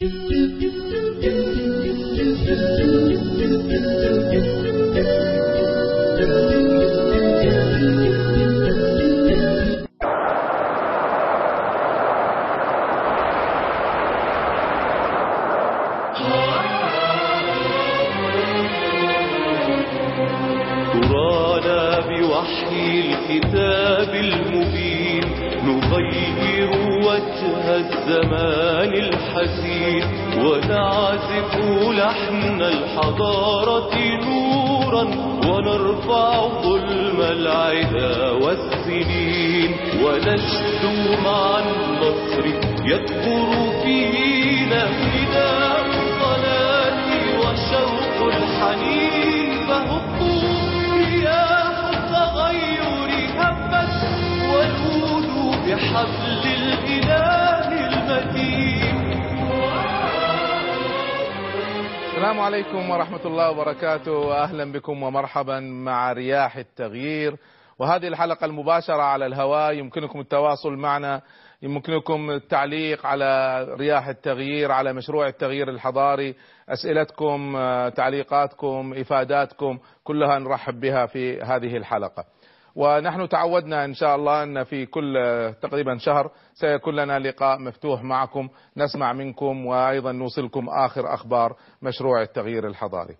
do do do عليكم ورحمة الله وبركاته أهلا بكم ومرحبا مع رياح التغيير. وهذه الحلقة المباشرة على الهواء يمكنكم التواصل معنا يمكنكم التعليق على رياح التغيير على مشروع التغيير الحضاري أسئلتكم آه، تعليقاتكم إفاداتكم كلها نرحب بها في هذه الحلقة. ونحن تعودنا إن شاء الله أن في كل تقريبا شهر سيكون لنا لقاء مفتوح معكم نسمع منكم وأيضا نوصلكم آخر أخبار مشروع التغيير الحضاري.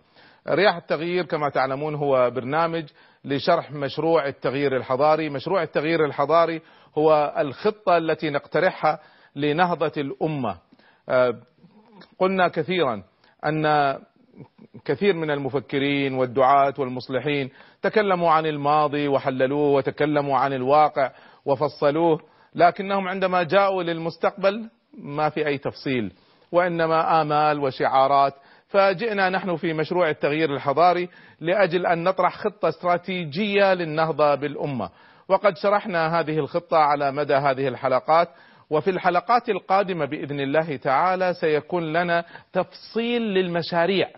رياح التغيير كما تعلمون هو برنامج لشرح مشروع التغيير الحضاري، مشروع التغيير الحضاري هو الخطة التي نقترحها لنهضة الأمة. آه، قلنا كثيرا أن كثير من المفكرين والدعاة والمصلحين تكلموا عن الماضي وحللوه وتكلموا عن الواقع وفصلوه لكنهم عندما جاءوا للمستقبل ما في أي تفصيل وإنما آمال وشعارات. فجئنا نحن في مشروع التغيير الحضاري لأجل أن نطرح خطة استراتيجية للنهضة بالأمة. وقد شرحنا هذه الخطة على مدى هذه الحلقات وفي الحلقات القادمة بإذن الله تعالى سيكون لنا تفصيل للمشاريع.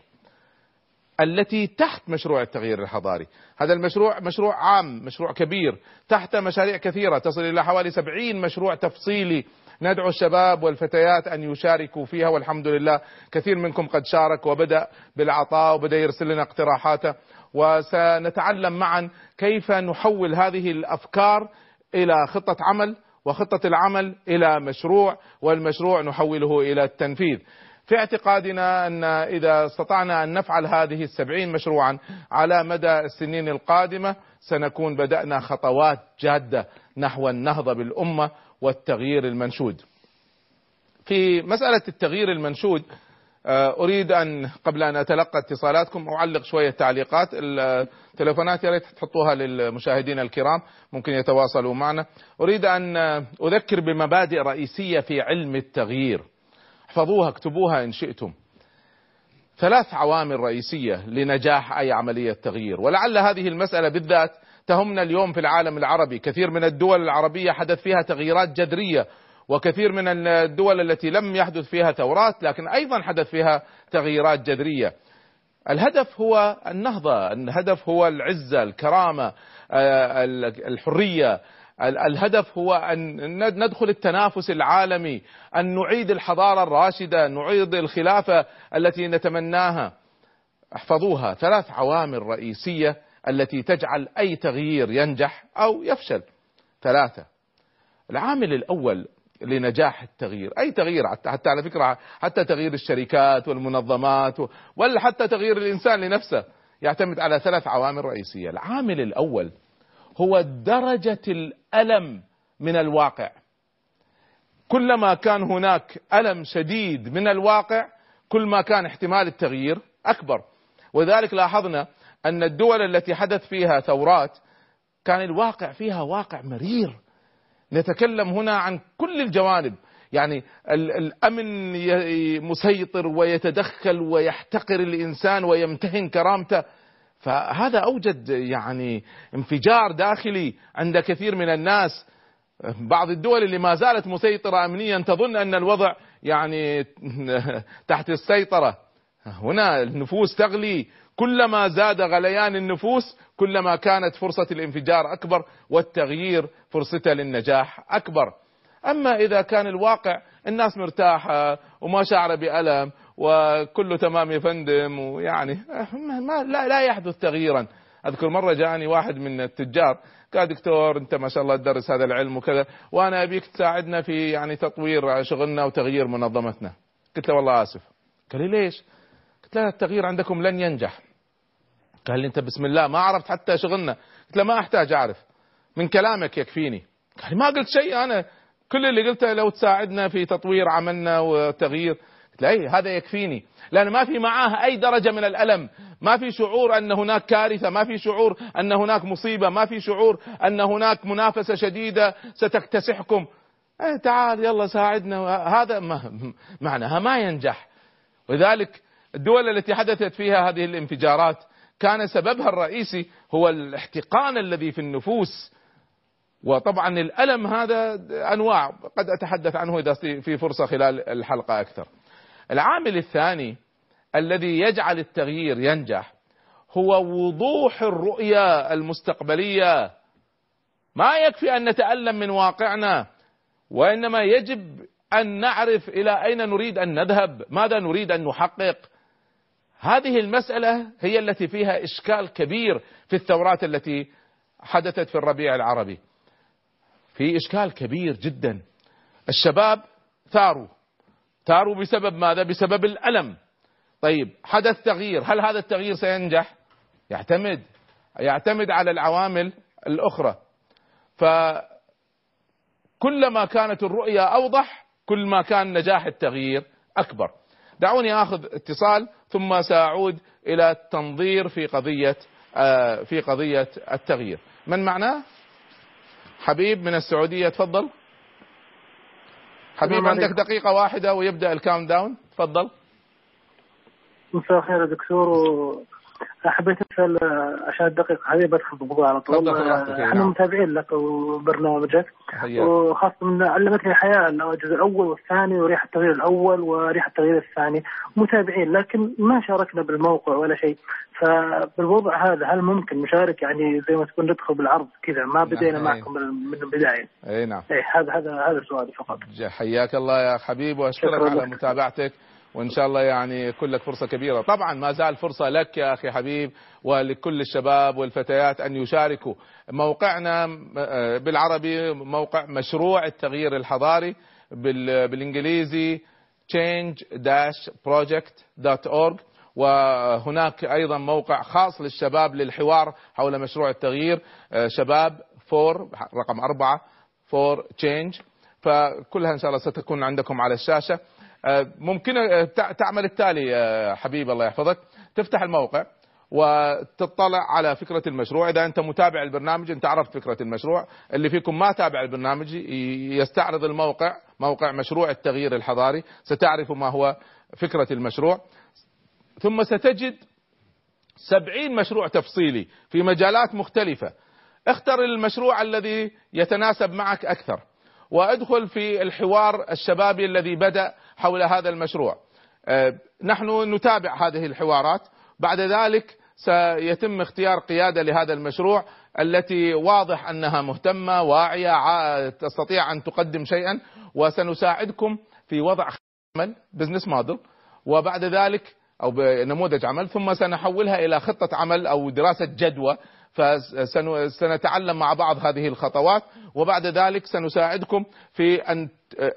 التي تحت مشروع التغيير الحضاري. هذا المشروع مشروع عام مشروع كبير. تحت مشاريع كثيرة. تصل إلى حوالي سبعين مشروع تفصيلي. ندعو الشباب والفتيات أن يشاركوا فيها والحمد لله كثير منكم قد شارك وبدأ بالعطاء وبدأ يرسل لنا اقتراحاته. وسنتعلم معا كيف نحول هذه الأفكار إلى خطة عمل وخطة العمل إلى مشروع والمشروع نحوله إلى التنفيذ. في اعتقادنا أن إذا استطعنا أن نفعل هذه السبعين مشروعا على مدى السنين القادمة سنكون بدأنا خطوات جادة نحو النهضة بالأمة والتغيير المنشود. في مسألة التغيير المنشود آه، أريد أن قبل أن أتلقى اتصالاتكم أعلق شوية تعليقات. التلفونات يا ريت تحطوها للمشاهدين الكرام ممكن يتواصلوا معنا. أريد أن أذكر بمبادئ رئيسية في علم التغيير. احفظوها اكتبوها إن شئتم. ثلاث عوامل رئيسية لنجاح أي عملية تغيير. ولعل هذه المسألة بالذات تهمنا اليوم في العالم العربي. كثير من الدول العربية حدث فيها تغييرات جذرية وكثير من الدول التي لم يحدث فيها ثورات لكن أيضا حدث فيها تغييرات جذرية. الهدف هو النهضة الهدف هو العزة الكرامة آه، الحرية ال- الهدف هو أن ند- ندخل التنافس العالمي أن نعيد الحضارة الراشدة نعيد الخلافة التي نتمناها. احفظوها. ثلاث عوامل رئيسية التي تجعل أي تغيير ينجح أو يفشل. ثلاثة العامل الأول لنجاح التغيير. أي تغيير؟ حتى, على فكرة حتى تغيير الشركات والمنظمات ولا حتى تغيير الإنسان لنفسه. يعتمد على ثلاث عوامل رئيسية. العامل الأول هو درجة الألم من الواقع. كلما كان هناك ألم شديد من الواقع كل ما كان احتمال التغيير أكبر. وذلك لاحظنا أن الدول التي حدث فيها ثورات كان الواقع فيها واقع مرير. نتكلم هنا عن كل الجوانب. يعني ال- الأمن مسيطر ويتدخل ويحتقر الإنسان ويمتهن كرامته. فهذا أوجد يعني انفجار داخلي عند كثير من الناس. بعض الدول اللي ما زالت مسيطرة امنيا تظن أن الوضع يعني تحت السيطرة. هنا النفوس تغلي. كلما زاد غليان النفوس كلما كانت فرصة الانفجار أكبر والتغيير فرصته للنجاح أكبر. أما إذا كان الواقع الناس مرتاحة وما شعر بألم وكله تمام يا فندم ويعني ما لا, لا يحدث تغييرا. أذكر مرة جاني واحد من التجار قال دكتور أنت ما شاء الله تدرس هذا العلم وكذا وأنا أبيك تساعدنا في يعني تطوير شغلنا وتغيير منظمتنا. قلت له والله آسف. قال لي ليش؟ قلت له التغيير عندكم لن ينجح. قال لي أنت بسم الله ما عرفت حتى شغلنا. قلت له ما أحتاج أعرف. من كلامك يكفيني. قال لي ما قلت شيء أنا كل اللي قلته لو تساعدنا في تطوير عملنا وتغيير. اي هذا يكفيني. لأن ما في معاه أي درجة من الألم. ما في شعور أن هناك كارثة ما في شعور أن هناك مصيبة ما في شعور أن هناك منافسة شديدة ستكتسحكم. إيه تعال يلا ساعدنا. هذا معناها ما ينجح. ولذلك الدول التي حدثت فيها هذه الانفجارات كان سببها الرئيسي هو الاحتقان الذي في النفوس. وطبعا الألم هذا أنواع. قد أتحدث عنه إذا في فرصة خلال الحلقة أكثر. العامل الثاني الذي يجعل التغيير ينجح هو وضوح الرؤية المستقبلية. ما يكفي أن نتألم من واقعنا وإنما يجب أن نعرف إلى أين نريد أن نذهب، ماذا نريد أن نحقق. هذه المسألة هي التي فيها إشكال كبير في الثورات التي حدثت في الربيع العربي. في إشكال كبير جدا. الشباب ثاروا ثاروا بسبب ماذا؟ بسبب الألم. طيب حدث تغيير، هل هذا التغيير سينجح؟ يعتمد يعتمد على العوامل الأخرى. فكلما كانت الرؤيه أوضح كل ما كان نجاح التغيير أكبر. دعوني آخذ اتصال ثم سأعود إلى التنظير في قضية في قضية التغيير. من معنا؟ حبيب من السعودية تفضل. حبيب عندك دقيقة واحدة ويبدأ ال count down تفضل. مساء الخير يا دكتور حبيت اسال عشان الدقيقة هذه بدخل بالموضوع على طول. إحنا متابعين لك وبرنامجك. وخاصة من علمتني الحياة الجزء الأول والثاني ورياح التغيير الأول ورياح التغيير الثاني. متابعين لكن ما شاركنا بالموقع ولا شيء. فبالوضع هذا هل ممكن نشارك؟ يعني زي ما تكون ندخل بالعرض كذا ما بدينا نعم. معكم من البداية. اي نعم. اي هذا هذا هذا سؤالي فقط. حياك الله يا حبيب وأشكرك على متابعتك. وإن شاء الله يعني يكون لك فرصة كبيرة. طبعا ما زال فرصة لك يا أخي حبيب ولكل الشباب والفتيات أن يشاركوا. موقعنا بالعربي موقع مشروع التغيير الحضاري بالإنجليزي change-project.org وهناك أيضا موقع خاص للشباب للحوار حول مشروع التغيير شباب for رقم أربعة for change فكلها إن شاء الله ستكون عندكم على الشاشة. ممكن تعمل التالي حبيب الله يحفظك. تفتح الموقع وتطلع على فكرة المشروع. إذا أنت متابع البرنامج أنت عرفت فكرة المشروع. اللي فيكم ما تابع البرنامج يستعرض الموقع موقع مشروع التغيير الحضاري. ستعرف ما هو فكرة المشروع. ثم ستجد سبعين مشروع تفصيلي في مجالات مختلفة. اختر المشروع الذي يتناسب معك أكثر. وأدخل في الحوار الشبابي الذي بدأ حول هذا المشروع. نحن نتابع هذه الحوارات. بعد ذلك سيتم اختيار قيادة لهذا المشروع التي واضح أنها مهتمة واعية تستطيع أن تقدم شيئا. وسنساعدكم في وضع عمل بزنس موديل وبعد ذلك أو بنموذج عمل. ثم سنحولها إلى خطة عمل أو دراسة جدوى. فسنتعلم مع بعض هذه الخطوات وبعد ذلك سنساعدكم في أن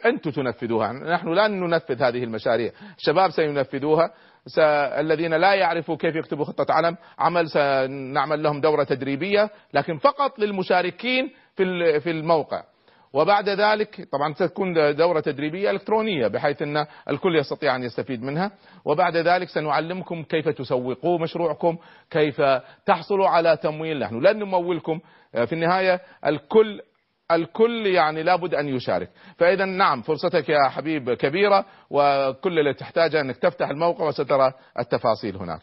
أنتم تنفذوها. نحن لا ننفذ هذه المشاريع. الشباب سينفذوها. س... الذين لا يعرفوا كيف يكتبوا خطة علم عمل سنعمل لهم دورة تدريبية لكن فقط للمشاركين في في الموقع. وبعد ذلك طبعا ستكون دورة تدريبية إلكترونية بحيث أن الكل يستطيع أن يستفيد منها. وبعد ذلك سنعلمكم كيف تسوقوا مشروعكم كيف تحصلوا على تمويل. نحن لن نمولكم. في النهاية الكل الكل يعني لابد أن يشارك. فاذا نعم فرصتك يا حبيب كبيرة وكل اللي تحتاجه أنك تفتح الموقع وسترى التفاصيل هناك.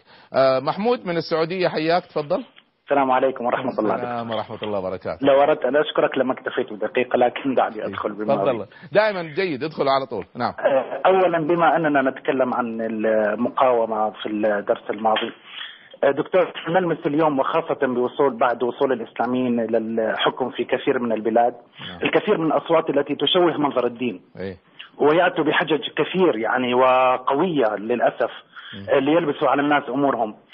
محمود من السعودية حياك تفضل. السلام عليكم ورحمة الله. السلام ورحمة الله وبركاته. لو أردت أن أشكرك لما اكتفيت بدقيقة لكن دعني أدخل بالماضي تفضل. دائما جيد. ادخل على طول. نعم. أولا بما أننا نتكلم عن المقاومة في الدرس الماضي. دكتور نلمس اليوم وخاصة بوصول بعد وصول الإسلاميين إلى الحكم في كثير من البلاد. نعم. الكثير من الأصوات التي تشوه منظر الدين. أيه. ويأتوا بحجج كثير يعني وقوية للأسف ليلبسوا على الناس أمورهم. آه،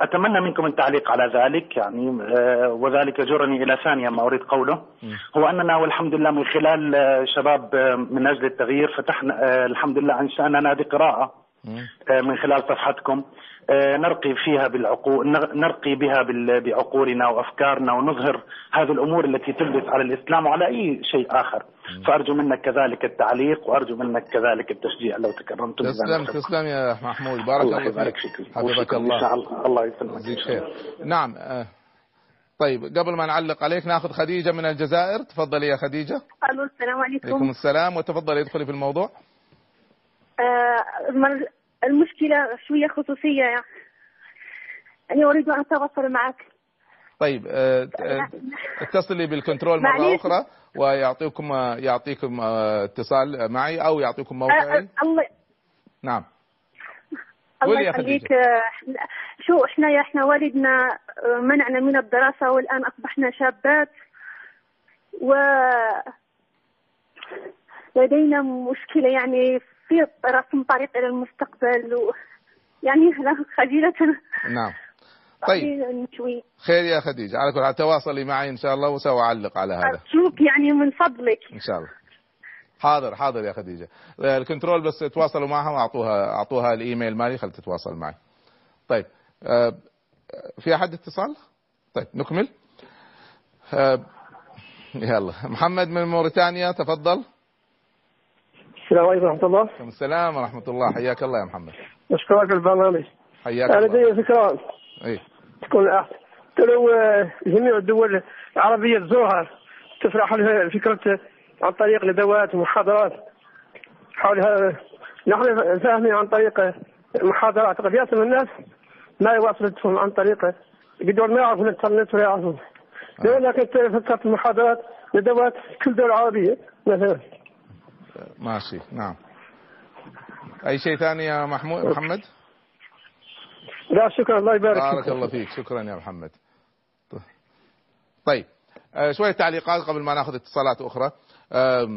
أتمنى منكم التعليق على ذلك يعني آه، وذلك جرني إلى ثانية ما أريد قوله. هو أننا والحمد لله من خلال آه، شباب من أجل التغيير فتحنا الحمد لله أنشأنا نادي قراءة من خلال صفحتكم. آه، نرقي فيها بالعقول نرقي بها بعقولنا وأفكارنا ونظهر هذه الأمور التي تلبس على الإسلام وعلى أي شيء آخر. فأرجو منك كذلك التعليق وأرجو منك كذلك التشجيع لو تكرمت تسلم تسلم يا محمود. بارك الله, الله يبارك فيك. حفظك الله. إن شاء الله. الله يسلمك. يجزيك خير. نعم آه، طيب قبل ما نعلق عليك ناخذ خديجة من الجزائر. تفضلي يا خديجة. ألو السلام عليكم. وعليكم السلام وتفضلي ادخلي في الموضوع. آه المشكلة شوية خصوصية. يعني أريد أن أتواصل معك. طيب آه، اتصلي بالكنترول مرة أخرى. ويعطيكم يعطيكم آه، اتصال معي أو يعطيكم موقعي الله نعم. الله يخليك. شو إحنا يا إحنا والدنا منعنا من الدراسة والآن أصبحنا شابات و لدينا مشكلة يعني في رسم طريق إلى المستقبل و يعني خجيلة. نعم. طيب. خير يا خديجة. على كل حال تواصلي معي إن شاء الله وسأعلق على هذا. أرجوك يعني من فضلك. إن شاء الله. حاضر حاضر يا خديجة. الكنترول بس تواصلوا معها واعطوها أعطوها الإيميل مالي خل تتواصل معي. طيب آه، في أحد اتصال؟ طيب نكمل. آه، يلا. محمد من موريتانيا تفضل. السلام عليكم ورحمة الله. وعليكم السلام ورحمة الله. حياك الله يا محمد. أشكرك البرنامج. حياك الله. لدي فكرة. إيه. تكون أحسن. لو جميع الدول العربية تزورها تفرح لها فكرة عن طريق ندوات ومحاضرات حول هذا نحن فاهمين عن طريق محاضرات. قد يصل الناس ما يواصلون عن طريق بدون ما يعرفون الإنترنت ولا يعرفون. آه. لكن فكرت محاضرات ندوات كل دولة عربية مثلا. ماشي نعم. أي شيء ثاني يا محمود محمد؟ لا شكرا. الله يبارك بارك الله فيك. شكرا يا محمد. طيب. آه، شوية تعليقات قبل ما نأخذ اتصالات أخرى. آه،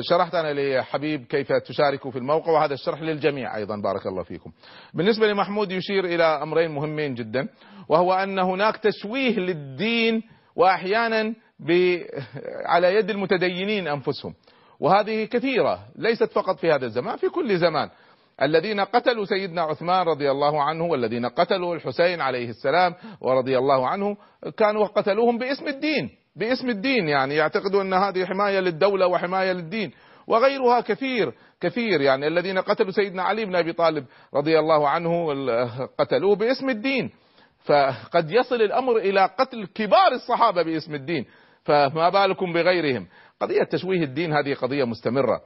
شرحت أنا لحبيب كيف تشاركوا في الموقع وهذا الشرح للجميع أيضا. بارك الله فيكم. بالنسبة لمحمود يشير إلى أمرين مهمين جدا وهو أن هناك تشويه للدين واحيانا على يد المتدينين أنفسهم. وهذه كثيرة ليست فقط في هذا الزمان في كل زمان. الذين قتلوا سيدنا عثمان رضي الله عنه والذين قتلوا الحسين عليه السلام ورضي الله عنه كانوا قتلوهم باسم الدين باسم الدين يعني يعتقدوا أن هذه حماية للدولة وحماية للدين وغيرها كثير كثير يعني الذين قتلوا سيدنا علي بن أبي طالب رضي الله عنه قتلوه باسم الدين. فقد يصل الأمر إلى قتل كبار الصحابة باسم الدين فما بالكم بغيرهم؟ قضية تشويه الدين هذه قضية مستمرة. آه،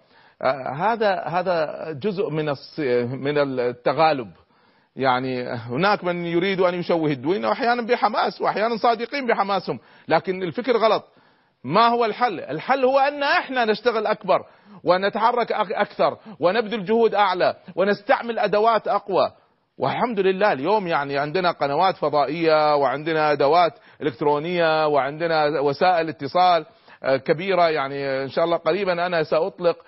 هذا هذا جزء من من التغالب. يعني هناك من يريد أن يشوه الدين واحيانا بحماس وأحيانا صادقين بحماسهم لكن الفكر غلط. ما هو الحل؟ الحل هو أن إحنا نشتغل أكبر ونتحرك أكثر ونبذل جهود أعلى ونستعمل أدوات أقوى. والحمد لله اليوم يعني عندنا قنوات فضائية وعندنا أدوات إلكترونية وعندنا وسائل اتصال آه، كبيرة يعني إن شاء الله قريبا أنا سأطلق آه،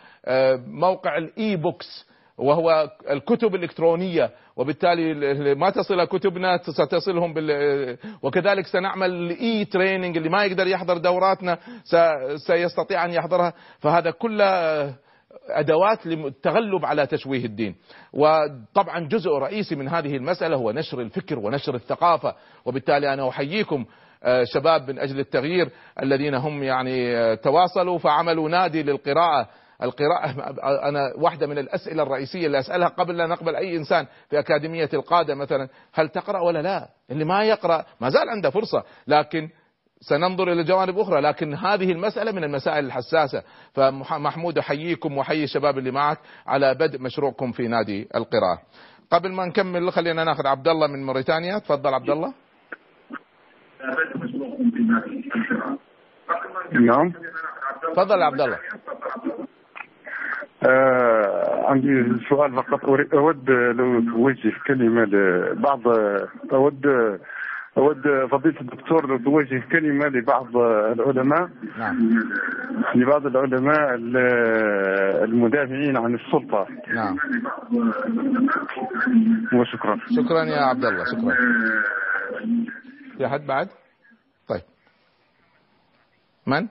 موقع ال e-books وهو الكتب الإلكترونية وبالتالي ما تصل كتبنا ستصلهم بال وكذلك سنعمل ال e-training اللي ما يقدر يحضر دوراتنا سيستطيع أن يحضرها. فهذا كله أدوات للتغلب على تشويه الدين. وطبعا جزء رئيسي من هذه المسألة هو نشر الفكر ونشر الثقافة. وبالتالي أنا أحييكم آه، شباب من أجل التغيير الذين هم يعني آه، تواصلوا فعملوا نادي للقراءة. القراءة أنا واحدة من الأسئلة الرئيسية اللي أسألها قبل لا نقبل أي إنسان في أكاديمية القادة مثلا هل تقرأ ولا لا؟ اللي ما يقرأ ما زال عنده فرصة لكن سننظر إلى جوانب أخرى لكن هذه المسألة من المسائل الحساسة. فمحمود أحييكم وحيي الشباب اللي معك على بدء مشروعكم في نادي القراءة. قبل ما نكمل خلينا نأخذ عبد الله من موريتانيا. تفضل عبد الله. نعم. تفضل عبد الله. آه عندي سؤال فقط. أود لو توجه كلمة لبعض أود أود فضيلة الدكتور توجه كلمة لبعض العلماء. نعم. لبعض العلماء المدافعين عن السلطة. نعم. وشكرا. شكرا يا عبد الله شكرا. في أحد بعد؟ طيب. من؟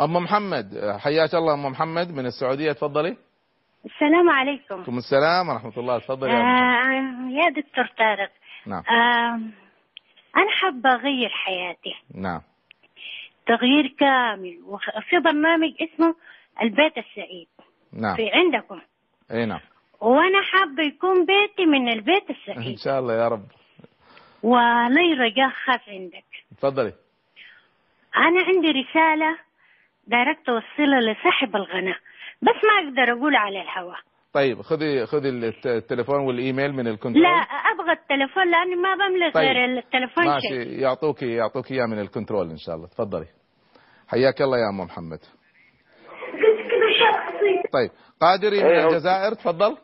أم محمد حياك الله أم محمد من السعودية تفضلي. السلام عليكم. عليكم السلام ورحمة الله تفضلي يا, آه يا دكتور طارق. نعم. آه أنا حابة أغير حياتي. نعم. تغيير كامل وفي برنامج اسمه البيت السعيد. نعم. في عندكم. أي نعم. وأنا حابة يكون بيتي من البيت إن السعيد شاء الله يا رب. ولي رجاء خاص عندك. تفضلي. أنا عندي رسالة direct أوصلها لصاحب القناة بس ما أقدر أقول على الهواء. طيب خذي خذي الت- التليفون والإيميل من ال control. لا أبغى التليفون لأني ما بملك طيب. غير التليفون ماشي شيء. يعطوك يعطوك إياه من الكنترول إن شاء الله. تفضلي. حياك الله يا أم محمد. طيب قادري من أيوه. الجزائر؟ تفضل.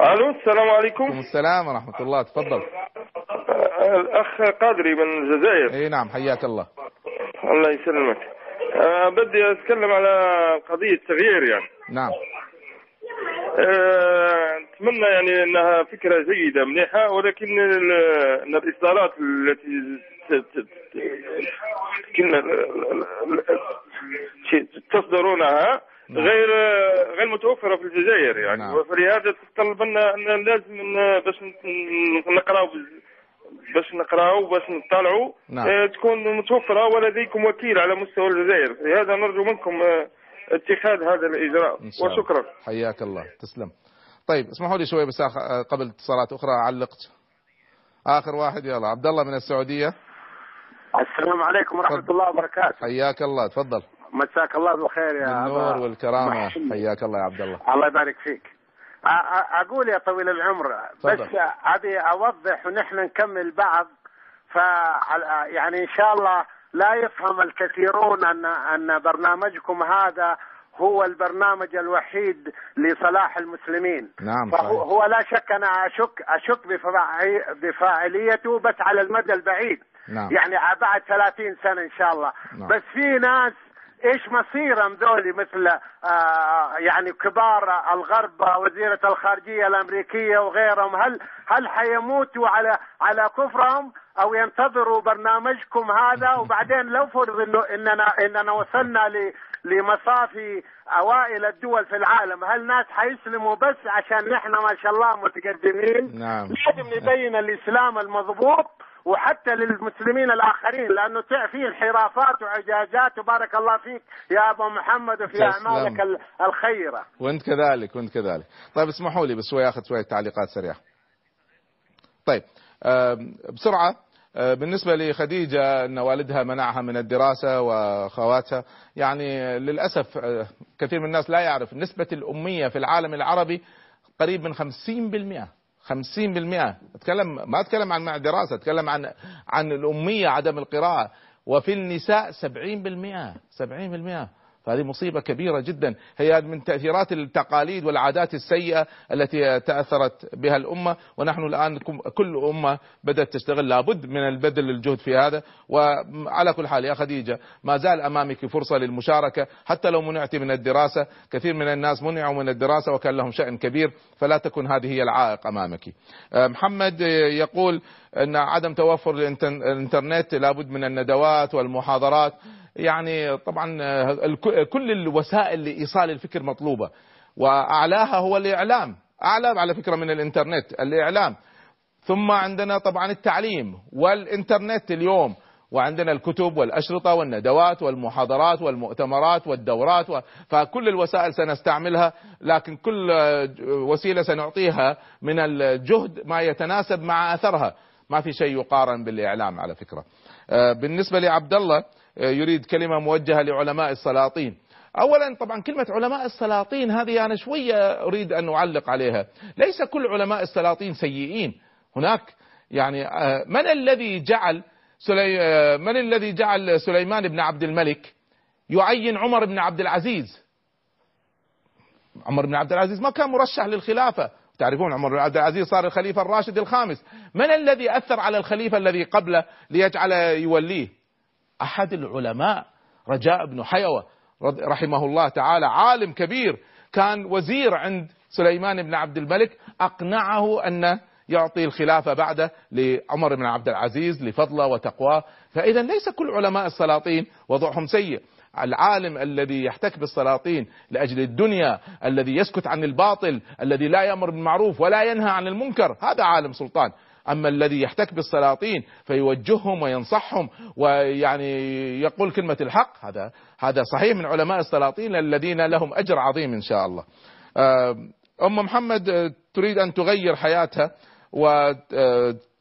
ألو السلام عليكم. السلام ورحمة الله. تفضل. الأخ قادري من الجزائر. إي نعم حياك الله. الله يسلمك. أه بدي أتكلم على قضية تغيير يعني نعم أه أتمنى يعني إنها فكرة جيدة مليحه ولكن إن الإصدارات التي تصدرونها نعم. غير غير متوفرة في الجزائر يعني نعم. فلهذا تتطلب لنا أن لازم باش نقراو باش نقراو باش نطلعوا نعم. آه، تكون متوفرة ولديكم وكيل على مستوى الجزائر. لهذا نرجو منكم آه، اتخاذ هذا الإجراء. إن شاء الله. وشكرا. حياك الله. تسلم. طيب اسمحوا لي شوي بس آخ- قبل اتصالات أخرى علقت. آخر واحد يلا. عبد الله من السعودية. السلام عليكم ورحمة تفضل. الله وبركاته. حياك الله. تفضل. مساك الله بالخير يا بالنور أبا والكرامة. محمد. حياك الله يا عبد الله. الله يبارك فيك. أقول يا طويل العمر بس. أبي أوضح ونحن نكمل بعض ف يعني إن شاء الله لا يفهم الكثيرون أن أن برنامجكم هذا هو البرنامج الوحيد لصلاح المسلمين. نعم فهو هو لا شك أشك أشك بفاعي- بفاعليته بس على المدى البعيد. نعم. يعني بعد 30 سنة إن شاء الله. نعم. بس في ناس إيش مصيرهم ذولي؟ مثل آه يعني كبار الغرب وزيرة الخارجية الأمريكية وغيرهم هل هل حيموتوا على على كفرهم؟ أو ينتظروا برنامجكم هذا؟ وبعدين لو فرض إنه إننا إننا وصلنا ل لمصافي أوائل الدول في العالم هل ناس حيسلموا بس عشان نحن ما شاء الله متقدمين؟ نعم. لازم نبين الإسلام المضبوط وحتى للمسلمين الآخرين لأنه في انحرافات وعجاجات وبارك الله فيك يا أبو محمد وفي. أعمالك ال- الخيرة. وأنت كذلك وأنت كذلك طيب اسمحوا لي بس شوي آخذ شوية تعليقات سريعة طيب بسرعة بالنسبة لخديجة أن والدها منعها من الدراسة وأخواتها يعني للأسف آه، كثير من الناس لا يعرف نسبة الأمية في العالم العربي قريب من 50% 50% اتكلم ما أتكلم عن مع دراسة أتكلم عن عن الأمية عدم القراءة. وفي النساء 70% 70% فهذه مصيبة كبيرة جدا. هي من تأثيرات التقاليد والعادات السيئة التي تأثرت بها الأمة ونحن الآن كل أمة بدأت تشتغل. لابد من البذل الجهد في هذا. وعلى كل حال يا خديجة ما زال أمامك فرصة للمشاركة. حتى لو منعت من الدراسة كثير من الناس منعوا من الدراسة وكان لهم شأن كبير فلا تكن هذه هي العائق أمامك. آه، محمد يقول أن عدم توفر الإنتر- الإنترنت لابد من الندوات والمحاضرات. يعني طبعا آه، كل الوسائل لإيصال الفكر مطلوبة. وأعلاها هو الإعلام. أعلى على فكرة من الإنترنت الإعلام. ثم عندنا طبعا التعليم والإنترنت اليوم. وعندنا الكتب والأشرطة والندوات والمحاضرات والمؤتمرات والدورات و... فكل الوسائل سنستعملها. لكن كل آه، وسيلة سنعطيها من الجهد ما يتناسب مع أثرها. ما في شيء يقارن بالإعلام على فكرة. بالنسبة لعبد الله آه، يريد كلمة موجهة لعلماء السلاطين. اولا طبعا كلمة علماء السلاطين هذه أنا شوية أريد أن أعلق عليها. ليس كل علماء السلاطين سيئين. هناك يعني آه، من الذي جعل سلي... آه، من الذي جعل سليمان بن عبد الملك يعين عمر بن عبد العزيز؟ عمر بن عبد العزيز ما كان مرشح للخلافة. تعرفون عمر بن عبد العزيز صار الخليفة الراشد الخامس. من الذي أثر على الخليفة الذي قبله ليجعل يوليه؟ أحد العلماء. رجاء بن حيوة رحمه الله تعالى عالم كبير كان وزير عند سليمان بن عبد الملك أقنعه أن يعطي الخلافة بعده لعمر بن عبد العزيز لفضله وتقواه. فإذا ليس كل علماء السلاطين وضعهم سيء. العالم الذي يحتك بالسلاطين لأجل الدنيا الذي يسكت عن الباطل الذي لا يأمر بالمعروف ولا ينهى عن المنكر هذا عالم سلطان أما الذي يحتك بالسلاطين فيوجههم وينصحهم ويعني يقول كلمة الحق هذا هذا صحيح من علماء السلاطين الذين لهم أجر عظيم إن شاء الله. أم محمد تريد أن تغير حياتها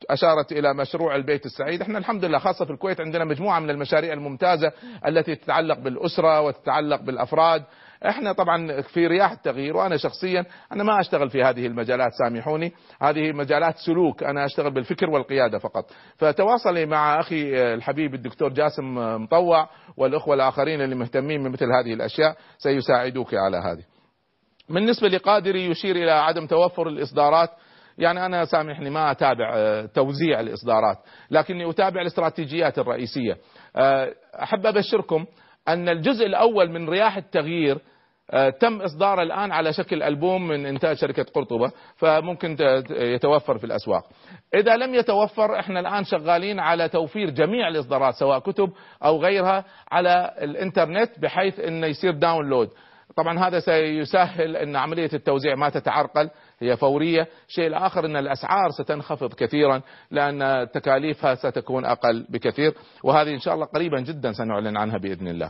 واشارت إلى مشروع البيت السعيد، إحنا الحمد لله خاصة في الكويت عندنا مجموعة من المشاريع الممتازة التي تتعلق بالأسرة وتتعلق بالأفراد، إحنا طبعا في رياح التغيير وأنا شخصيا أنا ما أشتغل في هذه المجالات سامحوني. هذه مجالات سلوك أنا أشتغل بالفكر والقيادة فقط. فتواصلي مع أخي الحبيب الدكتور جاسم مطوع والأخوة الآخرين اللي مهتمين بمثل هذه الأشياء سيساعدوك على هذه. بالنسبة لقادري يشير إلى عدم توفر الإصدارات يعني أنا سامحني ما أتابع توزيع الإصدارات لكني أتابع الاستراتيجيات الرئيسية أحب أبشركم أن الجزء الأول من رياح التغيير تم إصداره الآن على شكل ألبوم من إنتاج شركة قرطبة فممكن يتوفر في الأسواق. إذا لم يتوفر إحنا الآن شغالين على توفير جميع الإصدارات سواء كتب أو غيرها على الإنترنت بحيث إنه يصير داونلود. طبعا هذا سيسهل إن عملية التوزيع ما تتعرقل هي فورية، الشيء الآخر إن الأسعار ستنخفض كثيرا لأن تكاليفها ستكون أقل بكثير وهذه إن شاء الله قريبا جدا سنعلن عنها بإذن الله.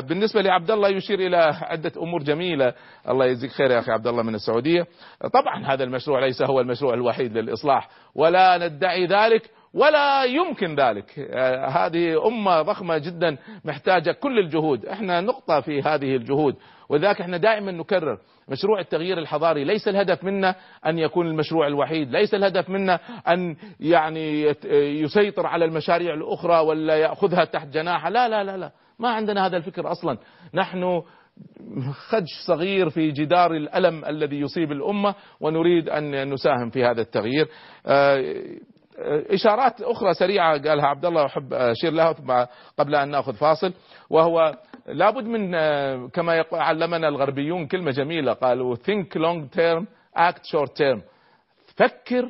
بالنسبة لعبد الله يشير إلى عدة أمور جميلة الله يجزيك خير يا أخي عبد الله من السعودية. طبعا هذا المشروع ليس هو المشروع الوحيد للإصلاح ولا ندعي ذلك ولا يمكن ذلك. هذه أمة ضخمة جدا محتاجة كل الجهود. إحنا نقطة في هذه الجهود وذاك إحنا دائما نكرر مشروع التغيير الحضاري. ليس الهدف منا أن يكون المشروع الوحيد ليس الهدف منا أن يعني يسيطر على المشاريع الأخرى ولا يأخذها تحت جناحه. لا لا لا لا. ما عندنا هذا الفكر أصلا. نحن خدش صغير في جدار الألم الذي يصيب الأمة ونريد أن نساهم في هذا التغيير. إشارات أخرى سريعة قالها عبد الله أحب أشير لها قبل أن نأخذ فاصل وهو لابد من كما علمنا الغربيون كلمة جميلة قالوا think long term act short term. فكر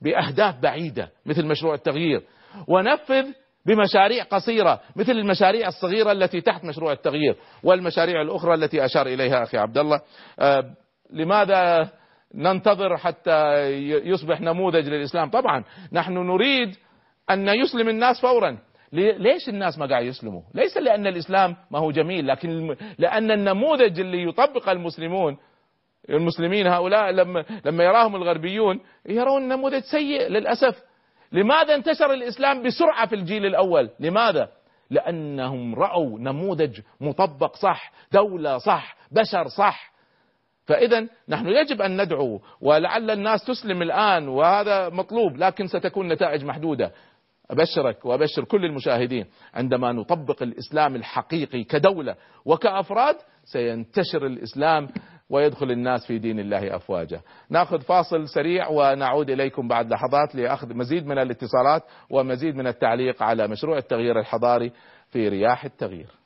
بأهداف بعيدة مثل مشروع التغيير ونفذ بمشاريع قصيرة مثل المشاريع الصغيرة التي تحت مشروع التغيير والمشاريع الأخرى التي أشار إليها أخي عبد الله. لماذا ننتظر حتى يصبح نموذج للإسلام. طبعا نحن نريد أن يسلم الناس فورا. ليش الناس ما قاعد يسلموا؟ ليس لأن الإسلام ما هو جميل لكن لأن النموذج اللي يطبق المسلمون المسلمين هؤلاء لما لما يراهم الغربيون يرون نموذج سيء للأسف. لماذا انتشر الإسلام بسرعة في الجيل الأول؟ لماذا؟ لأنهم رأوا نموذج مطبق صح دولة صح بشر صح. فإذا نحن يجب أن ندعو ولعل الناس تسلم الآن وهذا مطلوب لكن ستكون نتائج محدودة. أبشرك وأبشر كل المشاهدين عندما نطبق الإسلام الحقيقي كدولة وكأفراد سينتشر الإسلام ويدخل الناس في دين الله أفواجا. ناخذ فاصل سريع ونعود إليكم بعد لحظات لأخذ مزيد من الاتصالات ومزيد من التعليق على مشروع التغيير الحضاري في رياح التغيير.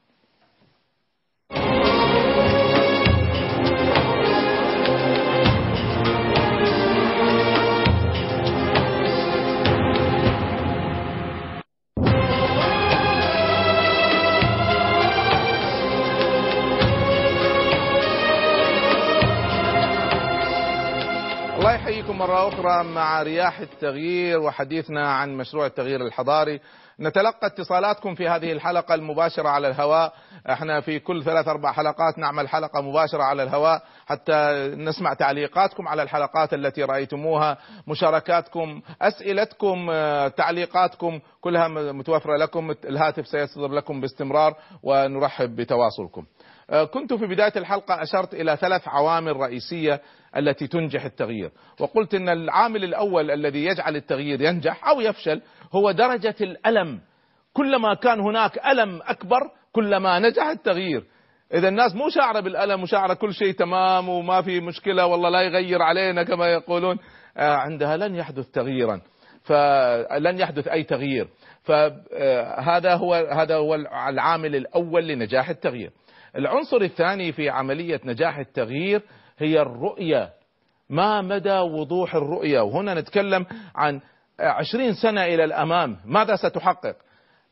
مرة أخرى مع رياح التغيير وحديثنا عن مشروع التغيير الحضاري. نتلقى اتصالاتكم في هذه الحلقة المباشرة على الهواء. إحنا في كل ثلاث أربع حلقات نعمل حلقة مباشرة على الهواء. حتى نسمع تعليقاتكم على الحلقات التي رأيتموها مشاركاتكم أسئلتكم تعليقاتكم كلها متوفرة لكم. الهاتف سيصدر لكم باستمرار ونرحب بتواصلكم. كنت في بداية الحلقة أشرت إلى ثلاث عوامل رئيسية التي تنجح التغيير. وقلت أن العامل الأول الذي يجعل التغيير ينجح أو يفشل هو درجة الألم كلما كان هناك ألم أكبر كلما نجح التغيير. إذا الناس مو شاعرة بالألم وشاعرة كل شيء تمام وما في مشكلة والله لا يغير علينا كما يقولون. آه، عندها لن يحدث تغييرا. فلن يحدث أي تغيير. فهذا هو هذا هو العامل الأول لنجاح التغيير. العنصر الثاني في عملية نجاح التغيير هي الرؤية. ما مدى وضوح الرؤية؟ وهنا نتكلم عن عشرين سنة إلى الأمام. ماذا ستحقق؟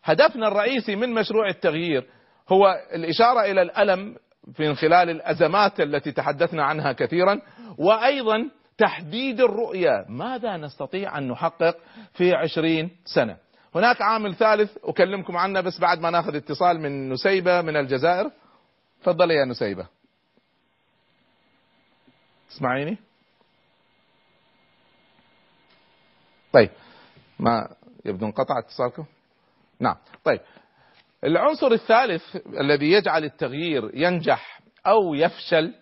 هدفنا الرئيسي من مشروع التغيير هو الإشارة إلى الألم من خلال الأزمات التي تحدثنا عنها كثيرا وأيضا تحديد الرؤية. ماذا نستطيع أن نحقق في عشرين سنة؟ هناك عامل ثالث أكلمكم عنه بس بعد ما ناخذ اتصال من نسيبة من الجزائر. تفضل يا نسيبة. اسمعيني. طيب ما يبدو انقطع اتصالكم؟ نعم. طيب. العنصر الثالث الذي يجعل التغيير ينجح أو يفشل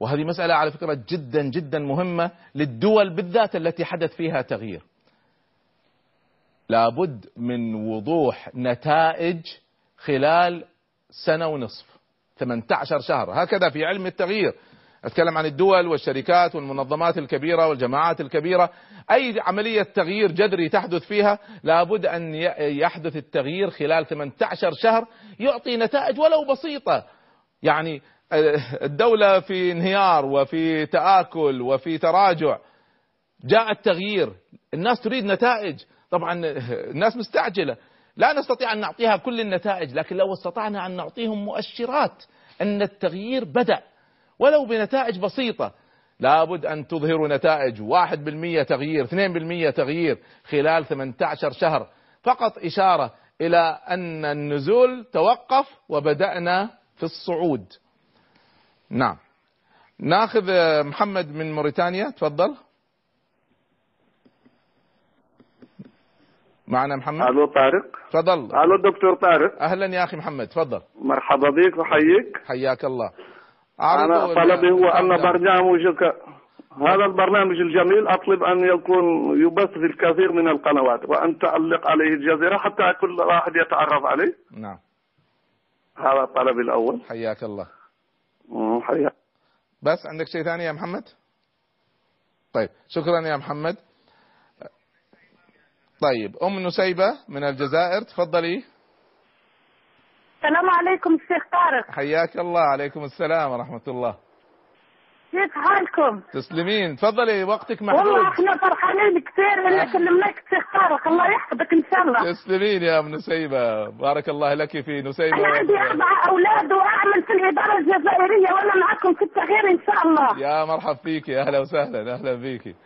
وهذه مسألة على فكرة جدا جدا مهمة للدول بالذات التي حدث فيها تغيير. لابد من وضوح نتائج خلال سنة ونصف 18 شهر. هكذا في علم التغيير. أتكلم عن الدول والشركات والمنظمات الكبيرة والجماعات الكبيرة. أي عملية تغيير جذري تحدث فيها؟ لابد أن يحدث التغيير خلال 18 شهر يعطي نتائج ولو بسيطة. يعني الدولة في انهيار وفي تآكل وفي تراجع. جاء التغيير. الناس تريد نتائج. طبعا الناس مستعجلة. لا نستطيع أن نعطيها كل النتائج لكن لو استطعنا أن نعطيهم مؤشرات أن التغيير بدأ. ولو بنتائج بسيطة. لابد أن تظهروا نتائج. واحد بالمية تغيير اثنين بالمية تغيير خلال 18 شهر. فقط إشارة إلى أن النزول توقف وبدأنا في الصعود. نعم. ناخذ محمد من موريتانيا تفضل. معنا محمد؟ ألو طارق. تفضل. ألو دكتور طارق. أهلا يا أخي محمد تفضل. مرحبا بك وحييك. حياك الله. أنا طلبي هو أن برنامجك هذا البرنامج الجميل أطلب أن يكون يبث في الكثير من القنوات وأن تعلق عليه الجزيرة حتى كل واحد يتعرف عليه. نعم. هذا طلبي الأول. حياك الله. حياك. بس عندك شيء ثاني يا محمد؟ طيب شكرا يا محمد. طيب أم نسيبة من الجزائر تفضلي. السلام عليكم الشيخ طارق. حياك الله عليكم السلام ورحمة الله. كيف حالكم؟ تسلمين. تفضلي وقتك محدود. والله إحنا فرحانين كثير ان كلمناك الشيخ طارق. الله يحفظك إن شاء الله. تسلمين يا أم نسيبة. بارك الله لك في نسيبة أنا عندي أربع أولاد وأعمل في الادارة الجزائرية وأنا معكم في التغيير إن شاء الله. يا مرحب فيك أهلا وسهلا أهلا فيك.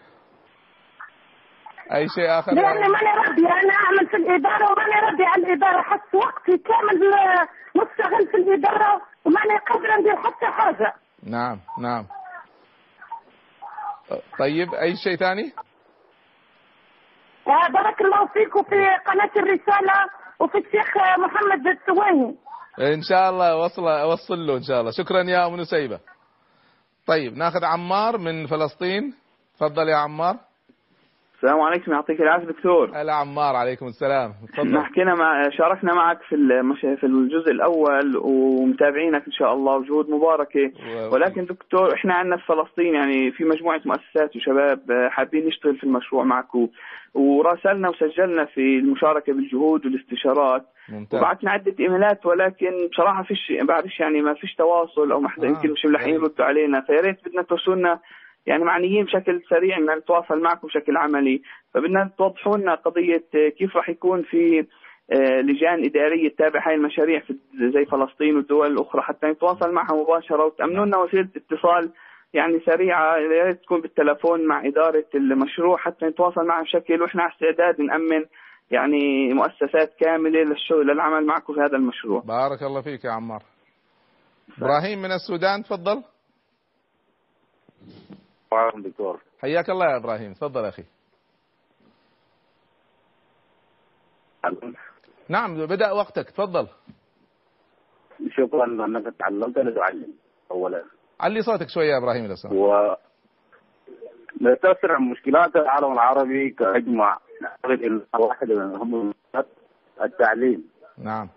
أي شيء آخر لأني ماني راضي أنا أعمل في الإدارة وماني راضي على الإدارة حتى وقتي كامل مستغل في الإدارة وماني قادره ندير حتى حاجة. نعم نعم. طيب أي شيء ثاني؟ آه بارك الله فيك وفي قناة الرسالة وفي الشيخ محمد السويني إن شاء الله وصل اوصل له إن شاء الله. شكرا يا ام نسيبة. طيب ناخذ عمار من فلسطين. تفضل يا عمار. السلام عليكم يعطيك العافية دكتور هلا عمار عليكم السلام تفضل حكينا مع شاركنا معك في. في الجزء الأول ومتابعينك إن شاء الله وجهود مباركة. ولكن دكتور إحنا عندنا في فلسطين يعني في مجموعة مؤسسات وشباب حابين نشتغل في المشروع معكم وراسلنا وسجلنا في المشاركة بالجهود والاستشارات ممتاز. وبعثنا عده إيميلات ولكن بصراحة فيش بعرفش يعني ما فيش تواصل أو ما حدا آه. يمكن مش ملحقين يردوا علينا فيا ريت بدنا توصلنا يعني معنيين بشكل سريع إن نتواصل معكم بشكل عملي. فبدنا توضحوا لنا قضية كيف راح يكون في آه، لجان إدارية تتابع هاي المشاريع في زي فلسطين والدول الأخرى حتى نتواصل معها مباشرة وتأمنوا لنا وسيلة اتصال يعني سريعة. يا ريت تكون بالتلفون مع إدارة المشروع حتى نتواصل معها بشكل وإحنا على استعداد نأمن يعني مؤسسات كاملة للشغل للعمل معكم في هذا المشروع. بارك الله فيك يا عمار. إبراهيم من السودان تفضل. عليكم دكتور. حياك الله يا إبراهيم. تفضل أخي. نعم بدأ وقتك. تفضل. شكرا انك تعلمت أنا تعلم اولا. علي صوتك شوية يا إبراهيم لو سمحت و تأثر مشكلات العالم العربي كأجمع نعتقد إن واحد من أهم التعليم. نعم.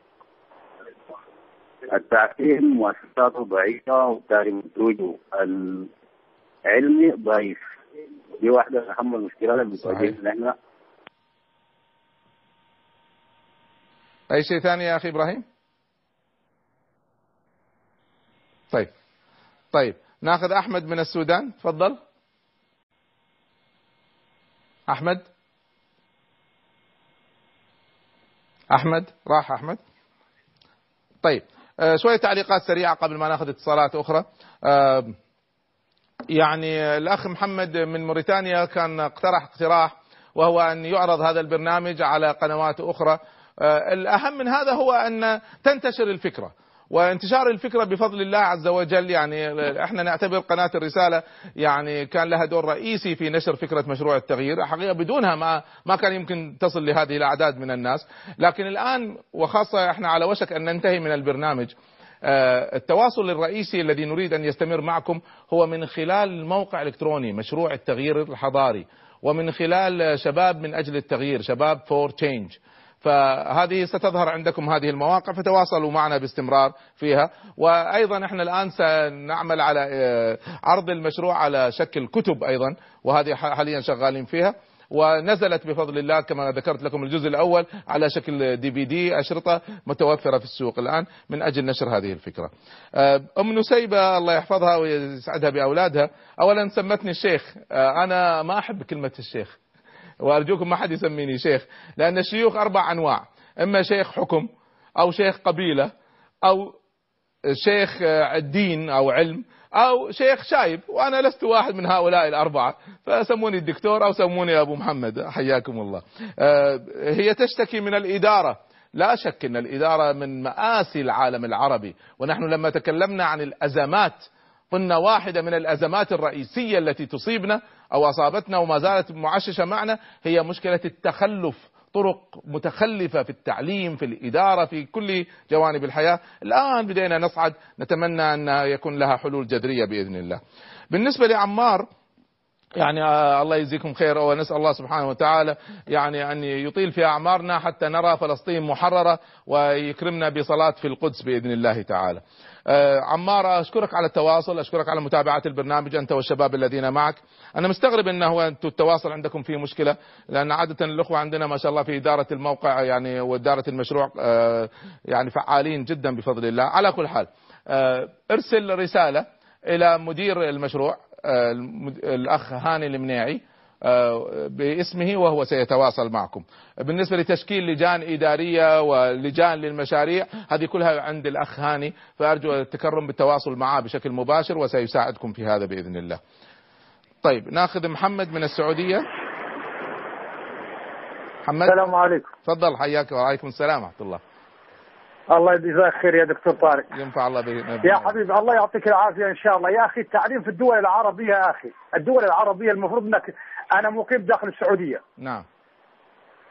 التعليم مؤسساته ضعيفة وبالتالي منتوجه العلمي ضعيف. دي واحدة من أهم المشكلات اللي بتواجهنا إحنا. أي شيء ثاني يا أخي إبراهيم؟ طيب. طيب. ناخذ أحمد من السودان. تفضل. أحمد. أحمد. راح أحمد. طيب. آه شوية تعليقات سريعة قبل ما ناخذ اتصالات أخرى. آه يعني الأخ محمد من موريتانيا كان اقترح اقتراح وهو أن يعرض هذا البرنامج على قنوات أخرى. آه الأهم من هذا هو أن تنتشر الفكرة. وانتشار الفكرة بفضل الله عز وجل يعني إحنا نعتبر قناة الرسالة يعني كان لها دور رئيسي في نشر فكرة مشروع التغيير، حقيقة بدونها ما ما كان يمكن تصل لهذه الأعداد من الناس، لكن الآن وخاصة إحنا على وشك أن ننتهي من البرنامج. التواصل الرئيسي الذي نريد أن يستمر معكم هو من خلال الموقع الالكتروني مشروع التغيير الحضاري ومن خلال شباب من أجل التغيير شباب for change فهذه ستظهر عندكم هذه المواقع فتواصلوا معنا باستمرار فيها. وأيضا إحنا الآن سنعمل على عرض المشروع على شكل كتب أيضا وهذه حاليا شغالين فيها. ونزلت بفضل الله كما ذكرت لكم الجزء الأول على شكل دي في دي أشرطة متوفرة في السوق الآن من أجل نشر هذه الفكرة. أم نسيبة الله يحفظها ويسعدها بأولادها. اولا سمتني الشيخ. أنا ما أحب كلمة الشيخ. وأرجوكم ما حد يسميني شيخ لأن الشيوخ أربع أنواع. إما شيخ حكم أو شيخ قبيلة أو شيخ الدين أو علم أو شيخ شايب وأنا لست واحد من هؤلاء الأربعة. فسموني الدكتور أو سموني أبو محمد. حياكم الله. هي تشتكي من الإدارة. لا شك إن الإدارة من مآسي العالم العربي. ونحن لما تكلمنا عن الأزمات قلنا واحدة من الأزمات الرئيسية التي تصيبنا أو أصابتنا وما زالت معششة معنا هي مشكلة التخلف طرق متخلفة في التعليم في الإدارة في كل جوانب الحياة. الآن بدينا نصعد نتمنى أن يكون لها حلول جذرية بإذن الله. بالنسبة لعمار يعني الله يجزيكم خير ونسأل الله سبحانه وتعالى يعني أن يطيل في أعمارنا حتى نرى فلسطين محررة ويكرمنا بصلاة في القدس بإذن الله تعالى. عمار أشكرك على التواصل أشكرك على متابعة البرنامج أنت والشباب الذين معك. أنا مستغرب أنه أنتم التواصل عندكم فيه مشكلة لأن عادة الأخوة عندنا ما شاء الله في إدارة الموقع يعني وإدارة المشروع يعني فعالين جدا بفضل الله. على كل حال ارسل رسالة إلى مدير المشروع الأخ هاني المنيعي باسمه وهو سيتواصل معكم. بالنسبة لتشكيل لجان إدارية ولجان للمشاريع هذه كلها عند الأخ هاني فأرجو التكرم بالتواصل معه بشكل مباشر وسيساعدكم في هذا بإذن الله. طيب ناخذ محمد من السعودية. محمد؟ السلام عليكم. تفضل حياك وعليكم السلام ورحمة الله. الله يجزاك خير يا دكتور طارق. ينفع الله به يا حبيبي الله يعطيك العافية إن شاء الله. يا أخي التعليم في الدول العربية يا أخي الدول العربية المفروض إنك أنا مقيم داخل السعودية. نعم.